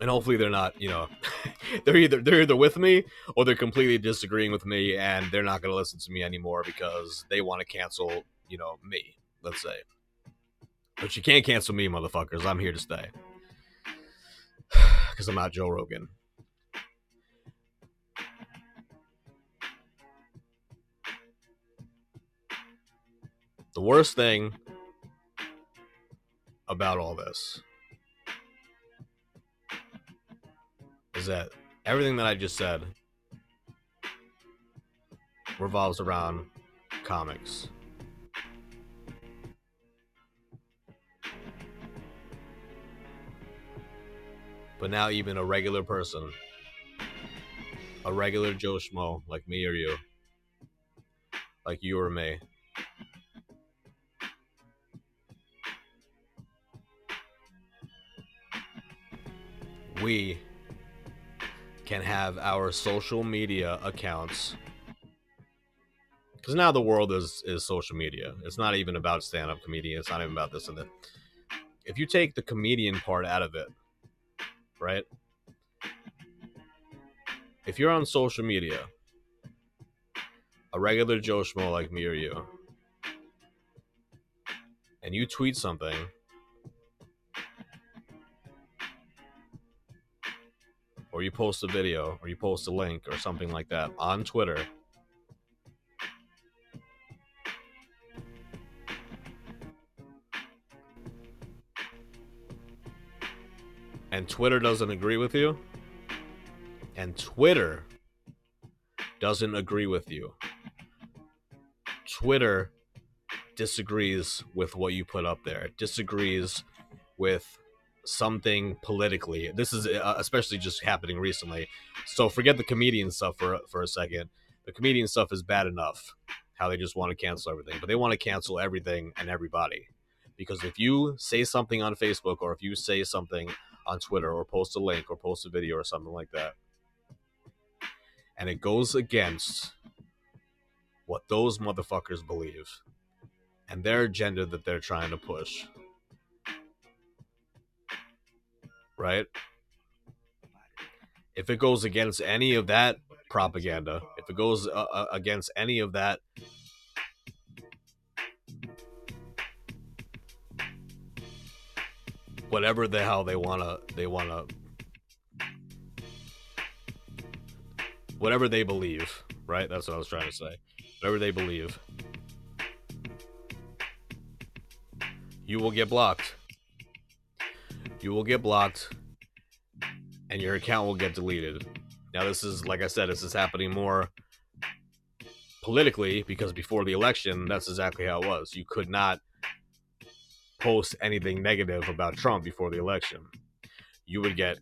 And hopefully they're not, you know, they're either they're either with me or they're completely disagreeing with me and they're not going to listen to me anymore because they want to cancel, you know, me, let's say. But you can't cancel me, motherfuckers. I'm here to stay. Because I'm not Joe Rogan. The worst thing about all this is that everything that I just said revolves around comics. But now even a regular person, a regular Joe Schmo like me or you, like you or me, we can have our social media accounts. Because now the world is is social media. It's not even about stand-up comedian it's not even about this and that. If you take the comedian part out of it right? If you're on social media, a regular Joe Schmo like me or you, and you tweet something, or you post a video, or you post a link, or something like that on Twitter, and Twitter doesn't agree with you, and Twitter doesn't agree with you, Twitter disagrees with what you put up there, disagrees with something politically. This is uh, especially just happening recently. So forget the comedian stuff for for a second. The comedian stuff is bad enough how they just want to cancel everything, but they want to cancel everything and everybody. Because if you say something on Facebook or if you say something on Twitter or post a link or post a video or something like that. And it goes against what those motherfuckers believe and their agenda that they're trying to push. Right? If it goes against any of that propaganda, if it goes uh, uh, against any of that, whatever the hell they wanna, they wanna, whatever they believe, right? That's what I was trying to say. Whatever they believe, you will get blocked. You will get blocked, and your account will get deleted. Now, this is, like I said, this is happening more politically because before the election, that's exactly how it was. You could not post anything negative about Trump before the election. You would get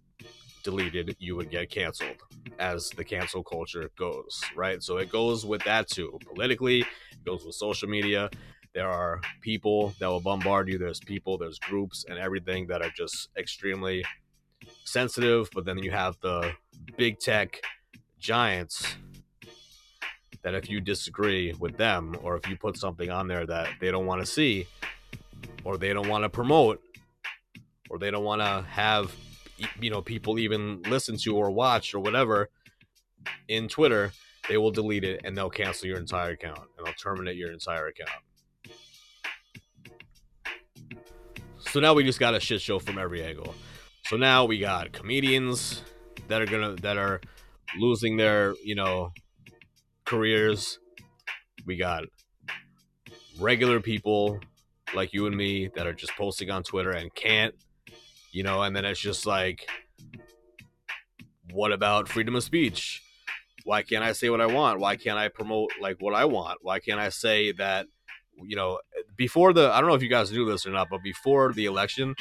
deleted, you would get canceled as the cancel culture goes, right? So it goes with that too. Politically, it goes with social media. There are people that will bombard you, there's people, there's groups, and everything that are just extremely sensitive. But then you have the big tech giants that if you disagree with them or if you put something on there that they don't want to see or they don't want to promote or they don't want to have you know people even listen to or watch or whatever in Twitter, they will delete it and they'll cancel your entire account and they'll terminate your entire account. So now we just got a shit show from every angle. So now we got comedians that are gonna that are losing their you know careers. We got regular people like you and me that are just posting on Twitter and can't, you know, and then it's just like, what about freedom of speech? Why can't I say what I want? Why can't I promote like what I want? Why can't I say that, you know, before the, I don't know if you guys knew this or not, but before the election,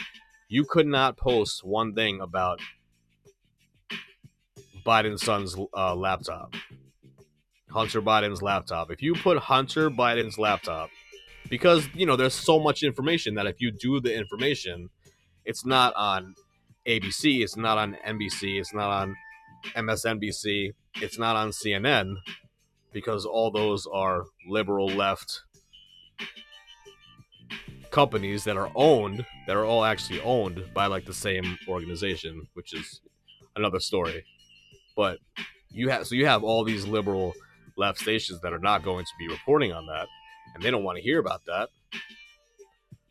you could not post one thing about Biden's son's uh, laptop, Hunter Biden's laptop. If you put Hunter Biden's laptop, because you know there's so much information that if you do the information, it's not on ABC, it's not on NBC, it's not on MSNBC, it's not on CNN, because all those are liberal left companies that are owned that are all actually owned by like the same organization, which is another story. But you have so you have all these liberal left stations that are not going to be reporting on that, and they don't want to hear about that.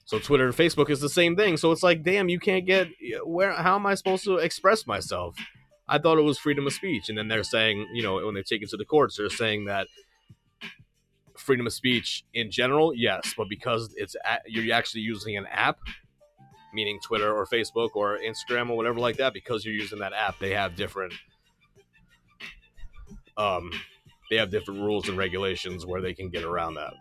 So Twitter and Facebook is the same thing. So it's like, damn, you can't get where. How am I supposed to express myself? I thought it was freedom of speech, and then they're saying, you know, when they take it to the courts, they're saying that freedom of speech in general, yes, but because it's a, you're actually using an app, meaning Twitter or Facebook or Instagram or whatever like that, because you're using that app, they have different um they have different rules and regulations where they can get around that.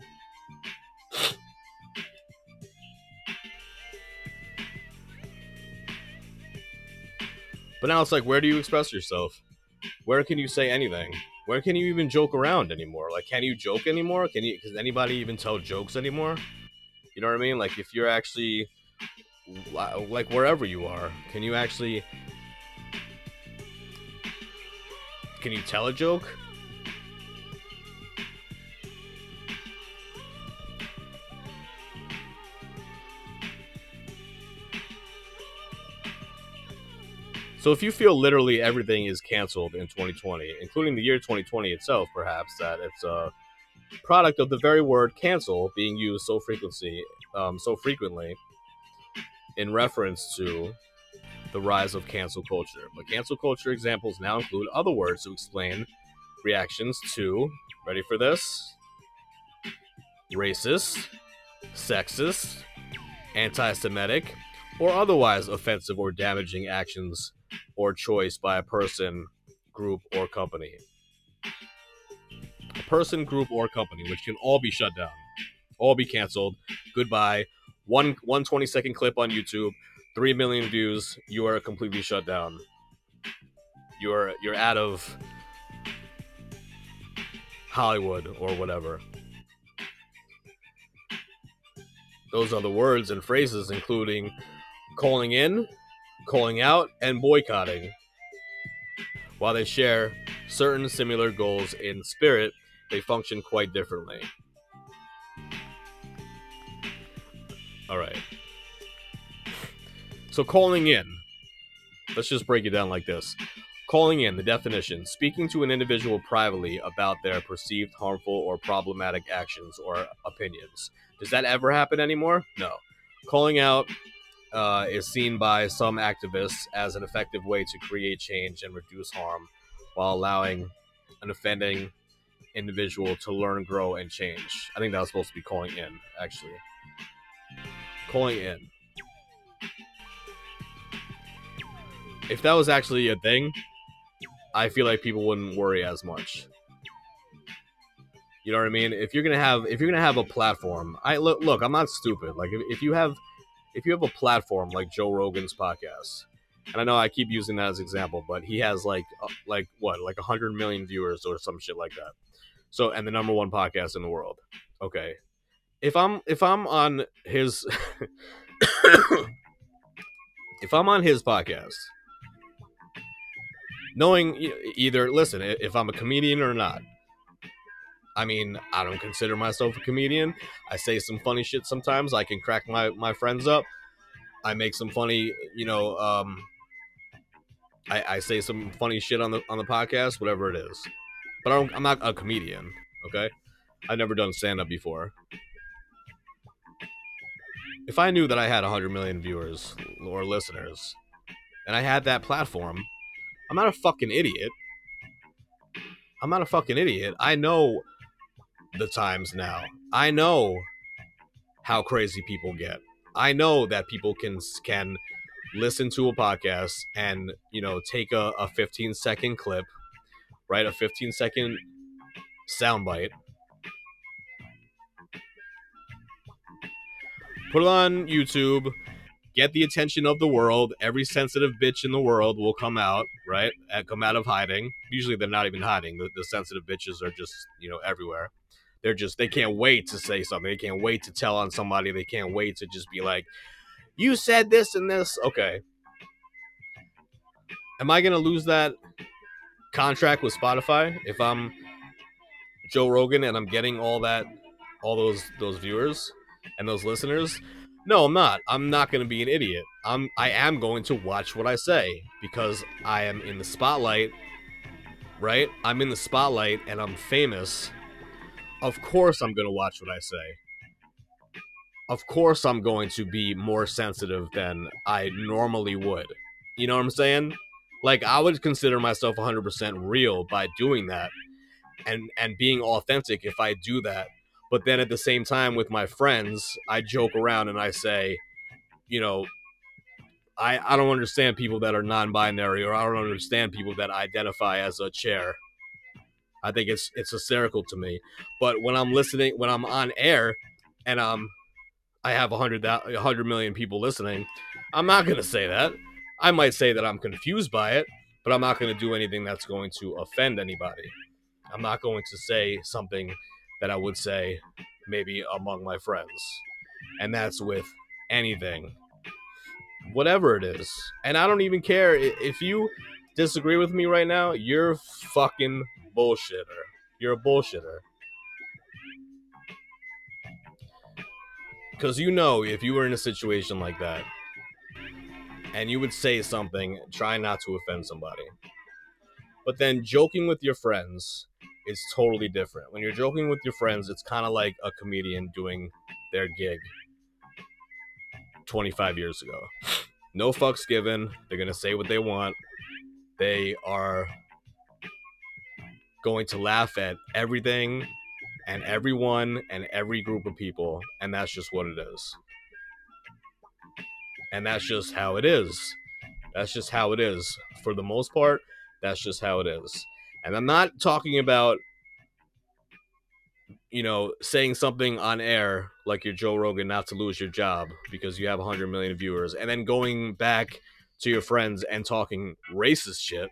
But now it's like, where do you express yourself? Where can you say anything? Where can you even joke around anymore? Like, can you joke anymore? Can you? Can anybody even tell jokes anymore? You know what I mean? Like, if you're actually like wherever you are, can you actually? Can you tell a joke? So if you feel literally everything is canceled in 2020, including the year 2020 itself, perhaps that it's a product of the very word "cancel" being used so frequency, um, so frequently, in reference to the rise of cancel culture. But cancel culture examples now include other words to explain reactions to. Ready for this? Racist, sexist, anti-Semitic, or otherwise offensive or damaging actions or choice by a person, group, or company. A person, group, or company, which can all be shut down, all be canceled. Goodbye. One one 20 second clip on YouTube, three million views. You are completely shut down. You're you're out of Hollywood or whatever. Those are the words and phrases, including calling in, calling out, and boycotting. While they share certain similar goals in spirit, they function quite differently. All right. So, calling in, let's just break it down like this Calling in the definition speaking to an individual privately about their perceived harmful or problematic actions or opinions. Does that ever happen anymore? No. Calling out uh, is seen by some activists as an effective way to create change and reduce harm while allowing an offending individual to learn, grow, and change. I think that was supposed to be calling in, actually. Calling in. If that was actually a thing, I feel like people wouldn't worry as much. You know what I mean? If you're gonna have if you're gonna have a platform, I look look, I'm not stupid. Like if, if you have if you have a platform like Joe Rogan's podcast, and I know I keep using that as example, but he has like uh, like what like hundred million viewers or some shit like that. So and the number one podcast in the world. Okay, if I'm if I'm on his if I'm on his podcast, knowing either listen if I'm a comedian or not. I mean, I don't consider myself a comedian. I say some funny shit sometimes. I can crack my my friends up. I make some funny, you know, um, I, I say some funny shit on the on the podcast, whatever it is. But I don't, I'm not a comedian. Okay, I've never done stand up before. If I knew that I had 100 million viewers or listeners, and I had that platform, I'm not a fucking idiot. I'm not a fucking idiot. I know the times now. I know how crazy people get. I know that people can can listen to a podcast and you know take a, a 15 second clip, right? A 15 second soundbite. Put it on YouTube, get the attention of the world. Every sensitive bitch in the world will come out, right? And come out of hiding. Usually they're not even hiding. The, the sensitive bitches are just, you know, everywhere. They're just, they can't wait to say something. They can't wait to tell on somebody. They can't wait to just be like, you said this and this. Okay. Am I going to lose that contract with Spotify if I'm Joe Rogan and I'm getting all that, all those, those viewers and those listeners? No, I'm not. I'm not going to be an idiot. I'm I am going to watch what I say because I am in the spotlight, right? I'm in the spotlight and I'm famous. Of course I'm going to watch what I say. Of course I'm going to be more sensitive than I normally would. You know what I'm saying? Like I would consider myself 100% real by doing that and and being authentic if I do that but then at the same time with my friends i joke around and i say you know i i don't understand people that are non-binary or i don't understand people that identify as a chair i think it's it's hysterical to me but when i'm listening when i'm on air and um i have 100 thou- 100 million people listening i'm not going to say that i might say that i'm confused by it but i'm not going to do anything that's going to offend anybody i'm not going to say something that I would say maybe among my friends. And that's with anything. Whatever it is. And I don't even care if you disagree with me right now, you're fucking bullshitter. You're a bullshitter. Cuz you know if you were in a situation like that and you would say something try not to offend somebody. But then joking with your friends is totally different. When you're joking with your friends, it's kind of like a comedian doing their gig 25 years ago. No fucks given. They're going to say what they want. They are going to laugh at everything and everyone and every group of people. And that's just what it is. And that's just how it is. That's just how it is. For the most part, that's just how it is. And I'm not talking about, you know, saying something on air like you're Joe Rogan not to lose your job because you have 100 million viewers and then going back to your friends and talking racist shit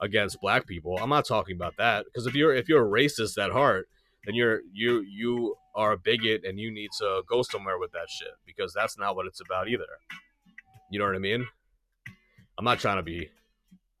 against black people. I'm not talking about that because if you're if you're a racist at heart, then you're you you are a bigot and you need to go somewhere with that shit because that's not what it's about either. You know what I mean? I'm not trying to be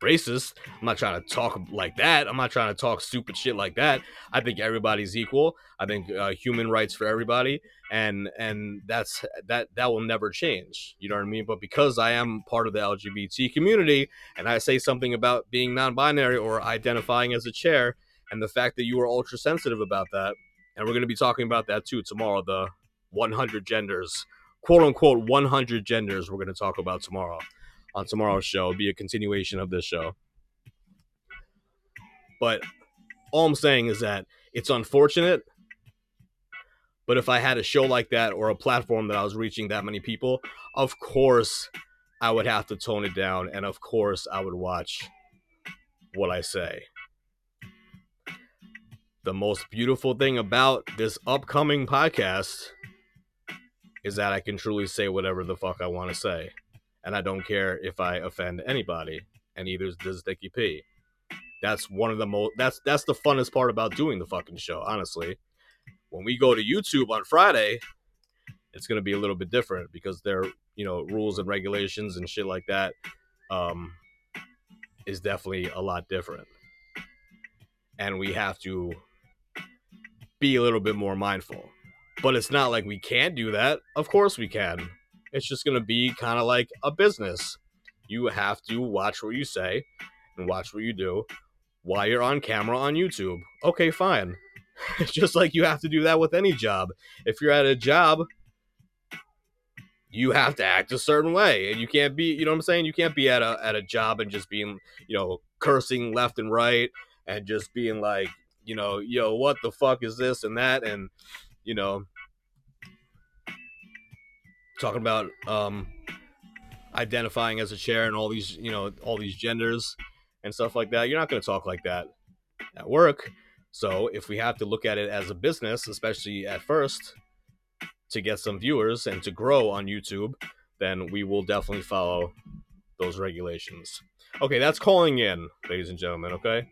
racist. I'm not trying to talk like that. I'm not trying to talk stupid shit like that. I think everybody's equal. I think uh, human rights for everybody, and and that's that that will never change. You know what I mean? But because I am part of the LGBT community, and I say something about being non-binary or identifying as a chair, and the fact that you are ultra sensitive about that, and we're going to be talking about that too tomorrow. The 100 genders, quote unquote, 100 genders. We're going to talk about tomorrow on tomorrow's show. It'll be a continuation of this show. But all I'm saying is that it's unfortunate. But if I had a show like that or a platform that I was reaching that many people, of course I would have to tone it down. And of course I would watch what I say. The most beautiful thing about this upcoming podcast is that I can truly say whatever the fuck I want to say. And I don't care if I offend anybody. And neither does Nikki P. That's one of the most that's that's the funnest part about doing the fucking show, honestly. When we go to YouTube on Friday, it's gonna be a little bit different because there, you know, rules and regulations and shit like that um is definitely a lot different. And we have to be a little bit more mindful. But it's not like we can't do that. Of course we can. It's just going to be kind of like a business. You have to watch what you say and watch what you do while you're on camera on YouTube. Okay, fine. It's just like you have to do that with any job. If you're at a job, you have to act a certain way and you can't be, you know what I'm saying? You can't be at a at a job and just being, you know, cursing left and right and just being like, you know, yo, what the fuck is this and that and you know, talking about um, identifying as a chair and all these, you know, all these genders and stuff like that. You're not going to talk like that at work. So if we have to look at it as a business, especially at first, to get some viewers and to grow on YouTube, then we will definitely follow those regulations. Okay, that's calling in, ladies and gentlemen, okay?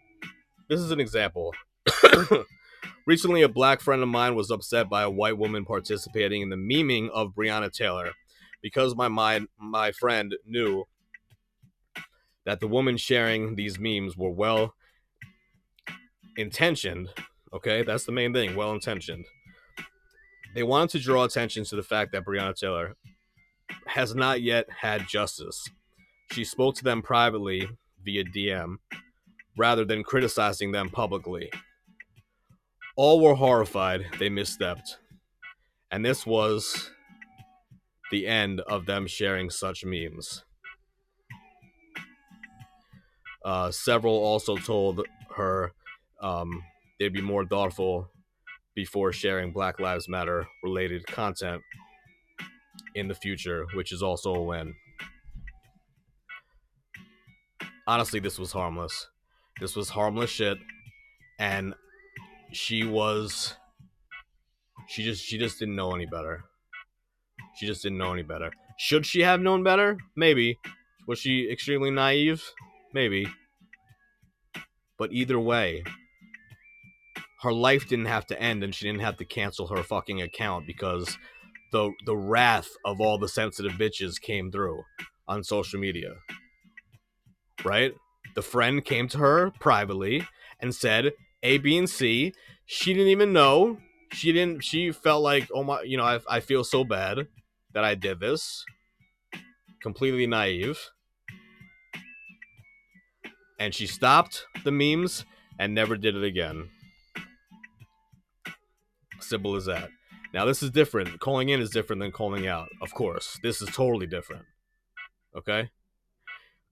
This is an example. Recently, a black friend of mine was upset by a white woman participating in the memeing of Breonna Taylor because my my friend knew that the woman sharing these memes were well intentioned. Okay, that's the main thing, well intentioned. They wanted to draw attention to the fact that Breonna Taylor has not yet had justice. She spoke to them privately via DM rather than criticizing them publicly. All were horrified they misstepped. And this was the end of them sharing such memes. Uh, several also told her um, they'd be more thoughtful before sharing Black Lives Matter related content in the future, which is also a win. Honestly, this was harmless. This was harmless shit. And she was she just she just didn't know any better. She just didn't know any better. Should she have known better? Maybe. Was she extremely naive? Maybe. But either way, her life didn't have to end and she didn't have to cancel her fucking account because the the wrath of all the sensitive bitches came through on social media. Right? The friend came to her privately and said, A, B, and C. She didn't even know. She didn't she felt like, oh my you know, I, I feel so bad that I did this. Completely naive. And she stopped the memes and never did it again. Simple as that. Now, this is different. Calling in is different than calling out, of course. This is totally different. Okay?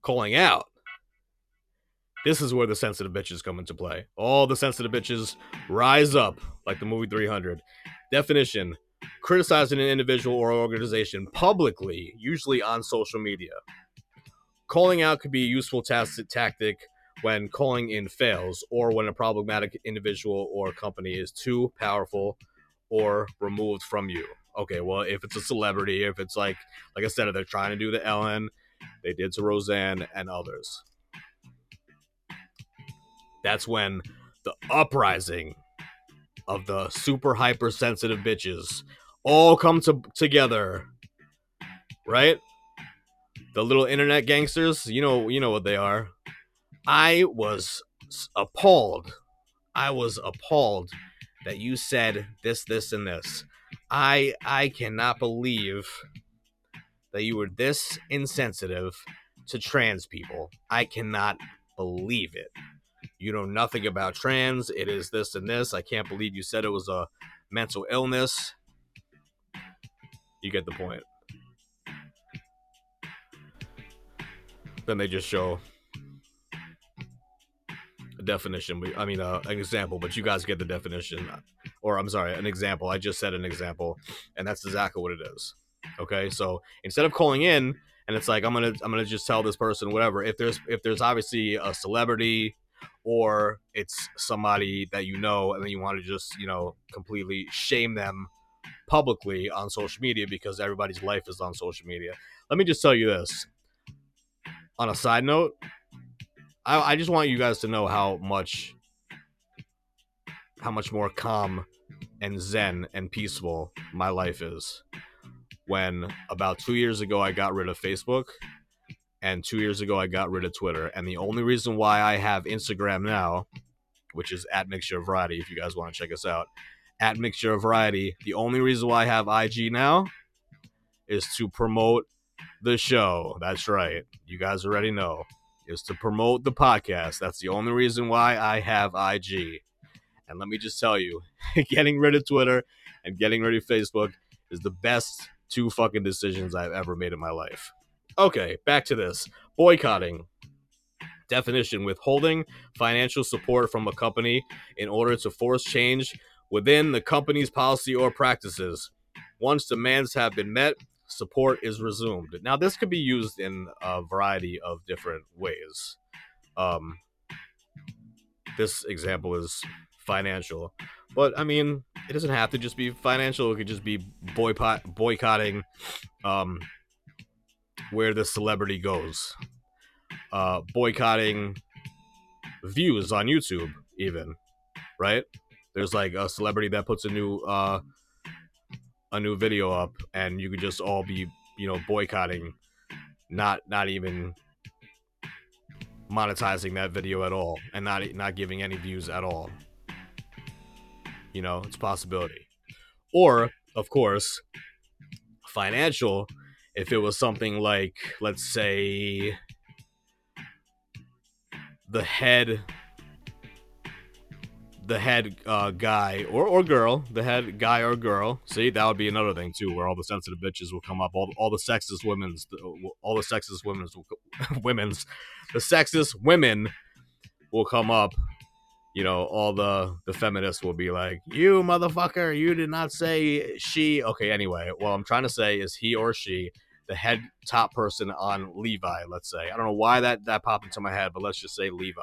Calling out. This is where the sensitive bitches come into play. All the sensitive bitches rise up like the movie 300. Definition criticizing an individual or organization publicly, usually on social media. Calling out could be a useful tas- tactic when calling in fails or when a problematic individual or company is too powerful or removed from you. Okay, well, if it's a celebrity, if it's like, like I said, if they're trying to do the Ellen, they did to Roseanne and others. That's when the uprising of the super hypersensitive bitches all come to, together, right? The little internet gangsters, you know, you know what they are. I was appalled. I was appalled that you said this, this, and this. I I cannot believe that you were this insensitive to trans people. I cannot believe it. You know nothing about trans. It is this and this. I can't believe you said it was a mental illness. You get the point. Then they just show a definition. I mean, uh, an example, but you guys get the definition. Or I'm sorry, an example. I just said an example, and that's exactly what it is. Okay, so instead of calling in and it's like I'm gonna I'm gonna just tell this person whatever. If there's if there's obviously a celebrity or it's somebody that you know and then you want to just you know completely shame them publicly on social media because everybody's life is on social media. Let me just tell you this. On a side note, I, I just want you guys to know how much how much more calm and zen and peaceful my life is when about two years ago I got rid of Facebook and two years ago I got rid of Twitter. And the only reason why I have Instagram now, which is at Mixture of Variety, if you guys want to check us out, at Mixture of Variety, the only reason why I have IG now is to promote the show. That's right. You guys already know. Is to promote the podcast. That's the only reason why I have IG. And let me just tell you, getting rid of Twitter and getting rid of Facebook is the best two fucking decisions I've ever made in my life. Okay, back to this. Boycotting. Definition withholding financial support from a company in order to force change within the company's policy or practices. Once demands have been met, support is resumed. Now, this could be used in a variety of different ways. Um, this example is financial, but I mean, it doesn't have to just be financial. It could just be boycott, boycotting um, where the celebrity goes, uh, boycotting views on YouTube, even right? There's like a celebrity that puts a new uh, a new video up, and you could just all be you know boycotting, not not even monetizing that video at all, and not not giving any views at all. You know, it's possibility. Or, of course, financial, if it was something like, let's say, the head the head uh, guy or, or girl, the head guy or girl. See, that would be another thing too, where all the sensitive bitches will come up, all, all the sexist women's, all the sexist women's, women's, the sexist women will come up. You know, all the the feminists will be like, "You motherfucker, you did not say she." Okay, anyway, what I'm trying to say is he or she, the head top person on Levi. Let's say I don't know why that that popped into my head, but let's just say Levi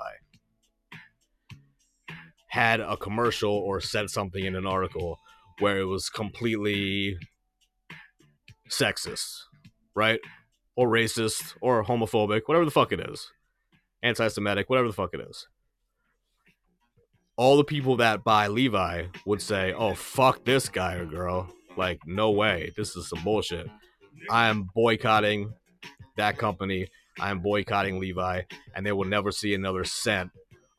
had a commercial or said something in an article where it was completely sexist, right? Or racist or homophobic, whatever the fuck it is. Anti Semitic, whatever the fuck it is. All the people that buy Levi would say, oh, fuck this guy or girl. Like, no way. This is some bullshit. I am boycotting that company. I am boycotting Levi, and they will never see another cent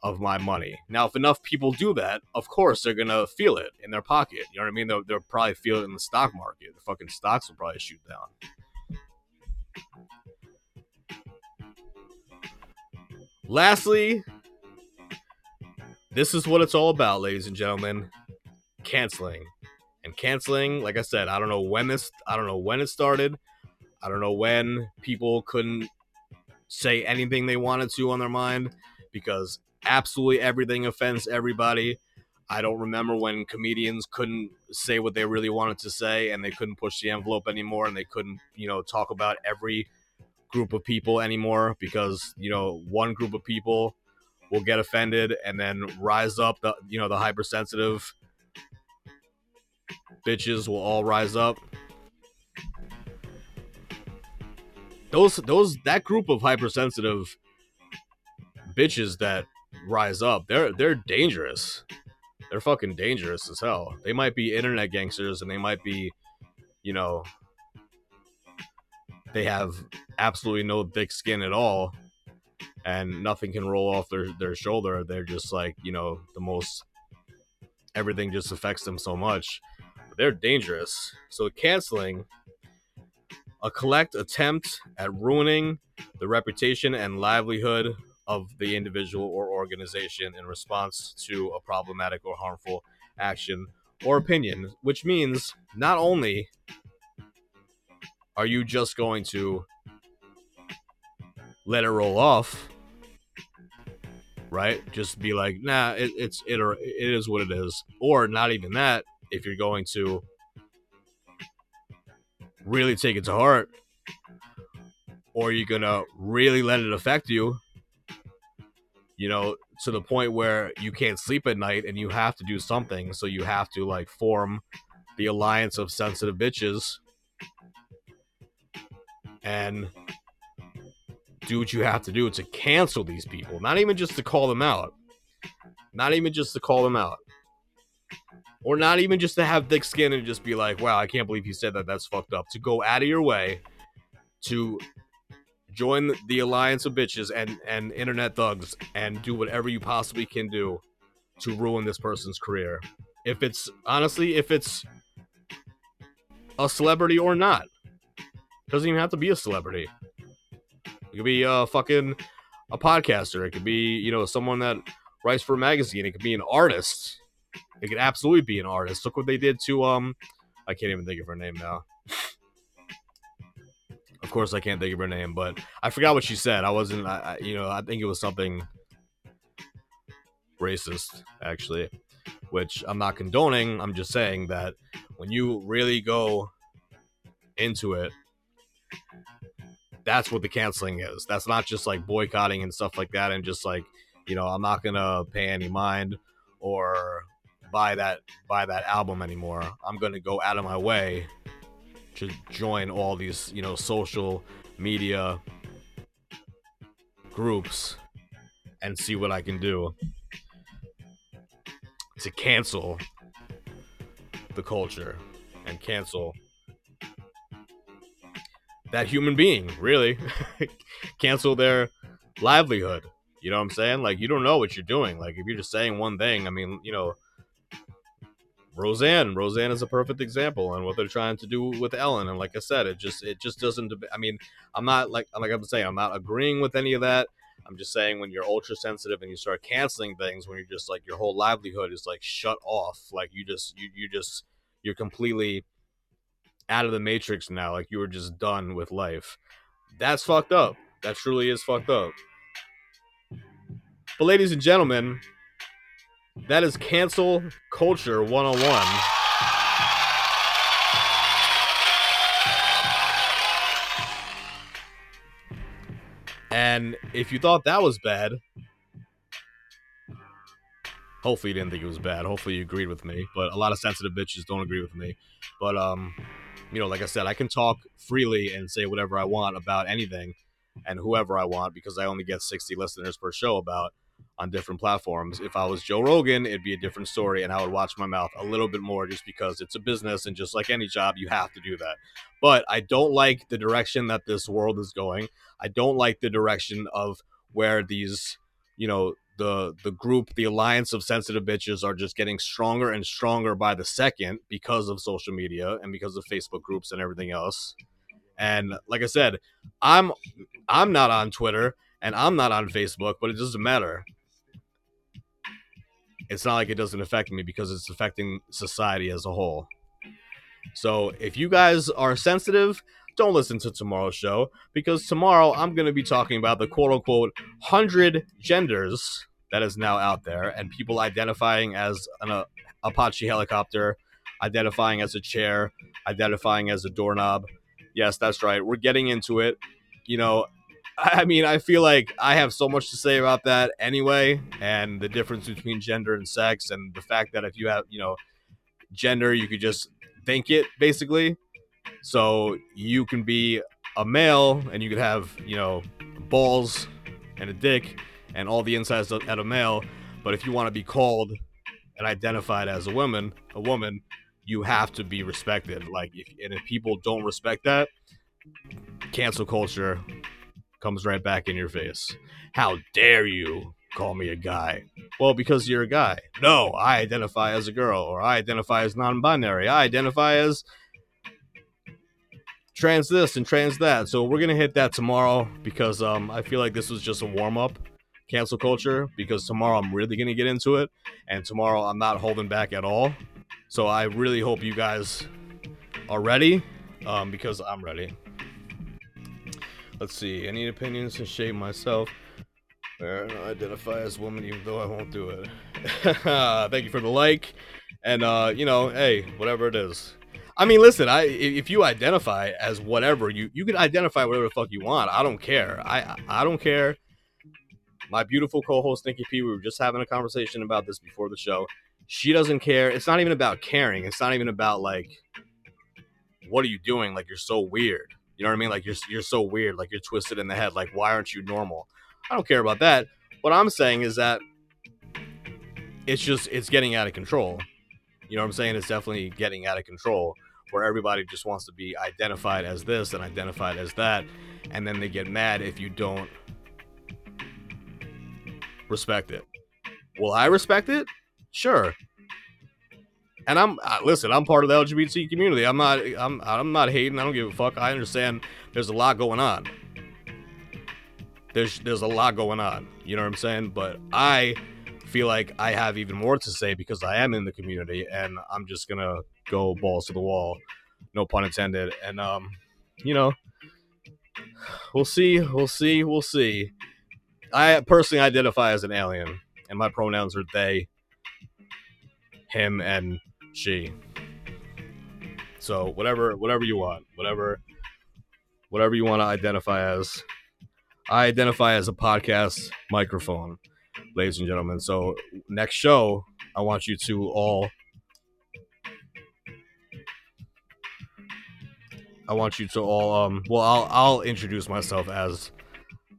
of my money. Now, if enough people do that, of course they're gonna feel it in their pocket. You know what I mean? They'll, they'll probably feel it in the stock market. The fucking stocks will probably shoot down. Lastly, this is what it's all about, ladies and gentlemen. Canceling. And canceling, like I said, I don't know when this I don't know when it started. I don't know when people couldn't say anything they wanted to on their mind because absolutely everything offends everybody. I don't remember when comedians couldn't say what they really wanted to say and they couldn't push the envelope anymore and they couldn't, you know, talk about every group of people anymore because, you know, one group of people will get offended and then rise up the, you know, the hypersensitive bitches will all rise up. Those those that group of hypersensitive bitches that rise up, they're they're dangerous. They're fucking dangerous as hell. They might be internet gangsters and they might be, you know, they have absolutely no thick skin at all. and nothing can roll off their, their shoulder. They're just like, you know, the most everything just affects them so much. But they're dangerous. So canceling a collect attempt at ruining the reputation and livelihood of the individual or organization in response to a problematic or harmful action or opinion, which means not only are you just going to let it roll off, right? Just be like, nah, it, it's it or it is what it is, or not even that. If you're going to really take it to heart, or you're gonna really let it affect you, you know, to the point where you can't sleep at night and you have to do something. So you have to like form the alliance of sensitive bitches and do what you have to do to cancel these people. Not even just to call them out. Not even just to call them out. Or not even just to have thick skin and just be like, wow, I can't believe you said that. That's fucked up. To go out of your way to join the alliance of bitches and and internet thugs and do whatever you possibly can do to ruin this person's career. If it's honestly if it's a celebrity or not. Doesn't even have to be a celebrity. It could be a fucking a podcaster. It could be you know someone that writes for a magazine. It could be an artist it could absolutely be an artist look what they did to um i can't even think of her name now of course, I can't think of her name, but I forgot what she said. I wasn't, I, I, you know, I think it was something racist, actually, which I'm not condoning. I'm just saying that when you really go into it, that's what the canceling is. That's not just like boycotting and stuff like that, and just like, you know, I'm not gonna pay any mind or buy that buy that album anymore. I'm gonna go out of my way to join all these, you know, social media groups and see what I can do to cancel the culture and cancel that human being, really. cancel their livelihood. You know what I'm saying? Like, you don't know what you're doing. Like, if you're just saying one thing, I mean, you know, Roseanne. Roseanne is a perfect example and what they're trying to do with Ellen. And like I said, it just it just doesn't. I mean, I'm not like like I'm saying, I'm not agreeing with any of that. I'm just saying when you're ultra sensitive and you start canceling things, when you're just like your whole livelihood is like shut off, like you just you you just you're completely out of the matrix now, like you were just done with life. That's fucked up. That truly is fucked up. But ladies and gentlemen, that is cancel culture 101. And if you thought that was bad, hopefully you didn't think it was bad. Hopefully you agreed with me. But a lot of sensitive bitches don't agree with me. But um, you know, like I said, I can talk freely and say whatever I want about anything and whoever I want because I only get 60 listeners per show about on different platforms. If I was Joe Rogan, it'd be a different story, and I would watch my mouth a little bit more just because it's a business, and just like any job, you have to do that. But I don't like the direction that this world is going. I don't like the direction of where these, you know, the the group, the alliance of sensitive bitches are just getting stronger and stronger by the second because of social media and because of Facebook groups and everything else. And like I said, I'm I'm not on Twitter and I'm not on Facebook, but it doesn't matter it's not like it doesn't affect me because it's affecting society as a whole. So if you guys are sensitive, don't listen to tomorrow's show because tomorrow I'm going to be talking about the quote unquote 100 genders that is now out there and people identifying as an uh, Apache helicopter, identifying as a chair, identifying as a doorknob. Yes, that's right. We're getting into it. You know, I mean, I feel like I have so much to say about that anyway, and the difference between gender and sex, and the fact that if you have, you know, gender, you could just think it basically. So you can be a male and you could have, you know, balls and a dick and all the insides at a male, but if you want to be called and identified as a woman, a woman, you have to be respected. Like, if, and if people don't respect that, cancel culture comes right back in your face. How dare you call me a guy? Well, because you're a guy. No, I identify as a girl, or I identify as non binary. I identify as trans this and trans that. So we're gonna hit that tomorrow because um I feel like this was just a warm up cancel culture because tomorrow I'm really gonna get into it and tomorrow I'm not holding back at all. So I really hope you guys are ready um because I'm ready. Let's see. Any opinions to shape myself? I identify as woman even though I won't do it. Thank you for the like. And uh, you know, hey, whatever it is. I mean, listen, I if you identify as whatever, you you can identify whatever the fuck you want. I don't care. I I don't care. My beautiful co-host Nikki P, we were just having a conversation about this before the show. She doesn't care. It's not even about caring. It's not even about like what are you doing? Like you're so weird. You know what I mean? Like you're you're so weird. Like you're twisted in the head. Like why aren't you normal? I don't care about that. What I'm saying is that it's just it's getting out of control. You know what I'm saying? It's definitely getting out of control where everybody just wants to be identified as this and identified as that and then they get mad if you don't respect it. Will I respect it? Sure. And I'm listen. I'm part of the LGBT community. I'm not. I'm. I'm not hating. I don't give a fuck. I understand. There's a lot going on. There's there's a lot going on. You know what I'm saying? But I feel like I have even more to say because I am in the community, and I'm just gonna go balls to the wall. No pun intended. And um, you know, we'll see. We'll see. We'll see. I personally identify as an alien, and my pronouns are they, him, and she. So whatever, whatever you want, whatever, whatever you want to identify as. I identify as a podcast microphone, ladies and gentlemen. So next show, I want you to all. I want you to all. Um. Well, I'll I'll introduce myself as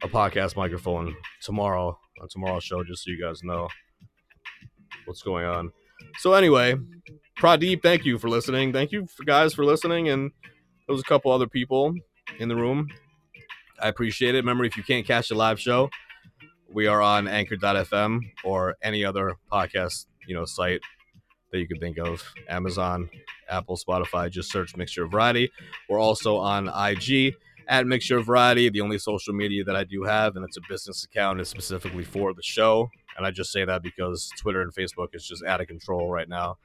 a podcast microphone tomorrow on tomorrow's show, just so you guys know what's going on. So anyway, Pradeep, thank you for listening. Thank you guys for listening, and there was a couple other people in the room. I appreciate it. Remember, if you can't catch the live show, we are on Anchor.fm or any other podcast, you know, site that you can think of. Amazon, Apple, Spotify. Just search Mixture of Variety. We're also on IG at Mixture of Variety, the only social media that I do have, and it's a business account. It's specifically for the show, and I just say that because Twitter and Facebook is just out of control right now,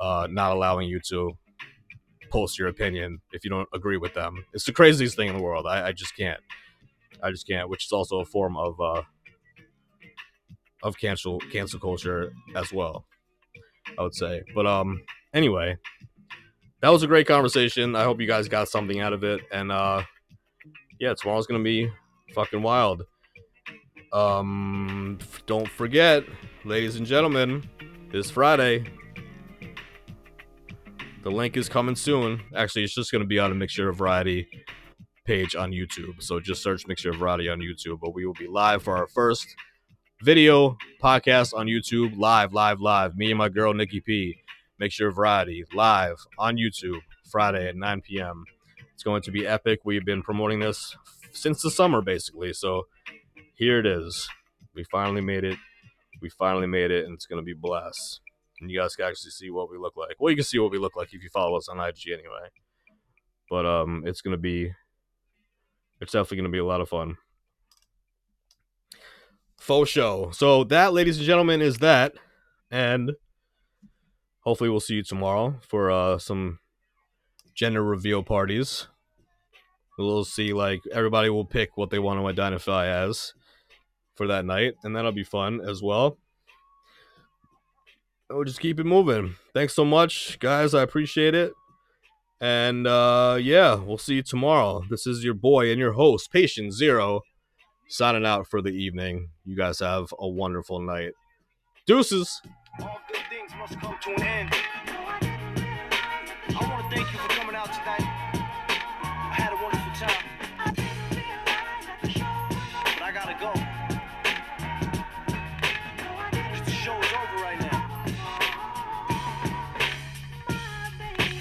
uh, not allowing you to post your opinion if you don't agree with them. It's the craziest thing in the world. I, I just can't. I just can't. Which is also a form of uh, of cancel cancel culture as well. I would say, but um, anyway, that was a great conversation. I hope you guys got something out of it. And uh yeah, tomorrow's gonna be fucking wild. Um don't forget, ladies and gentlemen, this Friday. The link is coming soon. Actually, it's just gonna be on a mixture of variety page on YouTube. So just search Mixture of Variety on YouTube. But we will be live for our first video podcast on YouTube. Live, live, live. Me and my girl Nikki P. Mixture of Variety live on YouTube Friday at 9 p.m. It's going to be epic. We've been promoting this since the summer, basically. So here it is. We finally made it. We finally made it, and it's going to be blessed. And you guys can actually see what we look like. Well, you can see what we look like if you follow us on IG anyway. But um, it's to be, it's definitely to be a lot of fun. Faux show. So that, ladies and gentlemen, is that. And hopefully we'll see you tomorrow for uh, some gender reveal parties. We'll see, like, everybody will pick what they want to identify as for that night, and that'll be fun as well. We'll just keep it moving. Thanks so much, guys. I appreciate it. And uh, yeah, we'll see you tomorrow. This is your boy and your host, Patient Zero, signing out for the evening. You guys have a wonderful night. Deuces.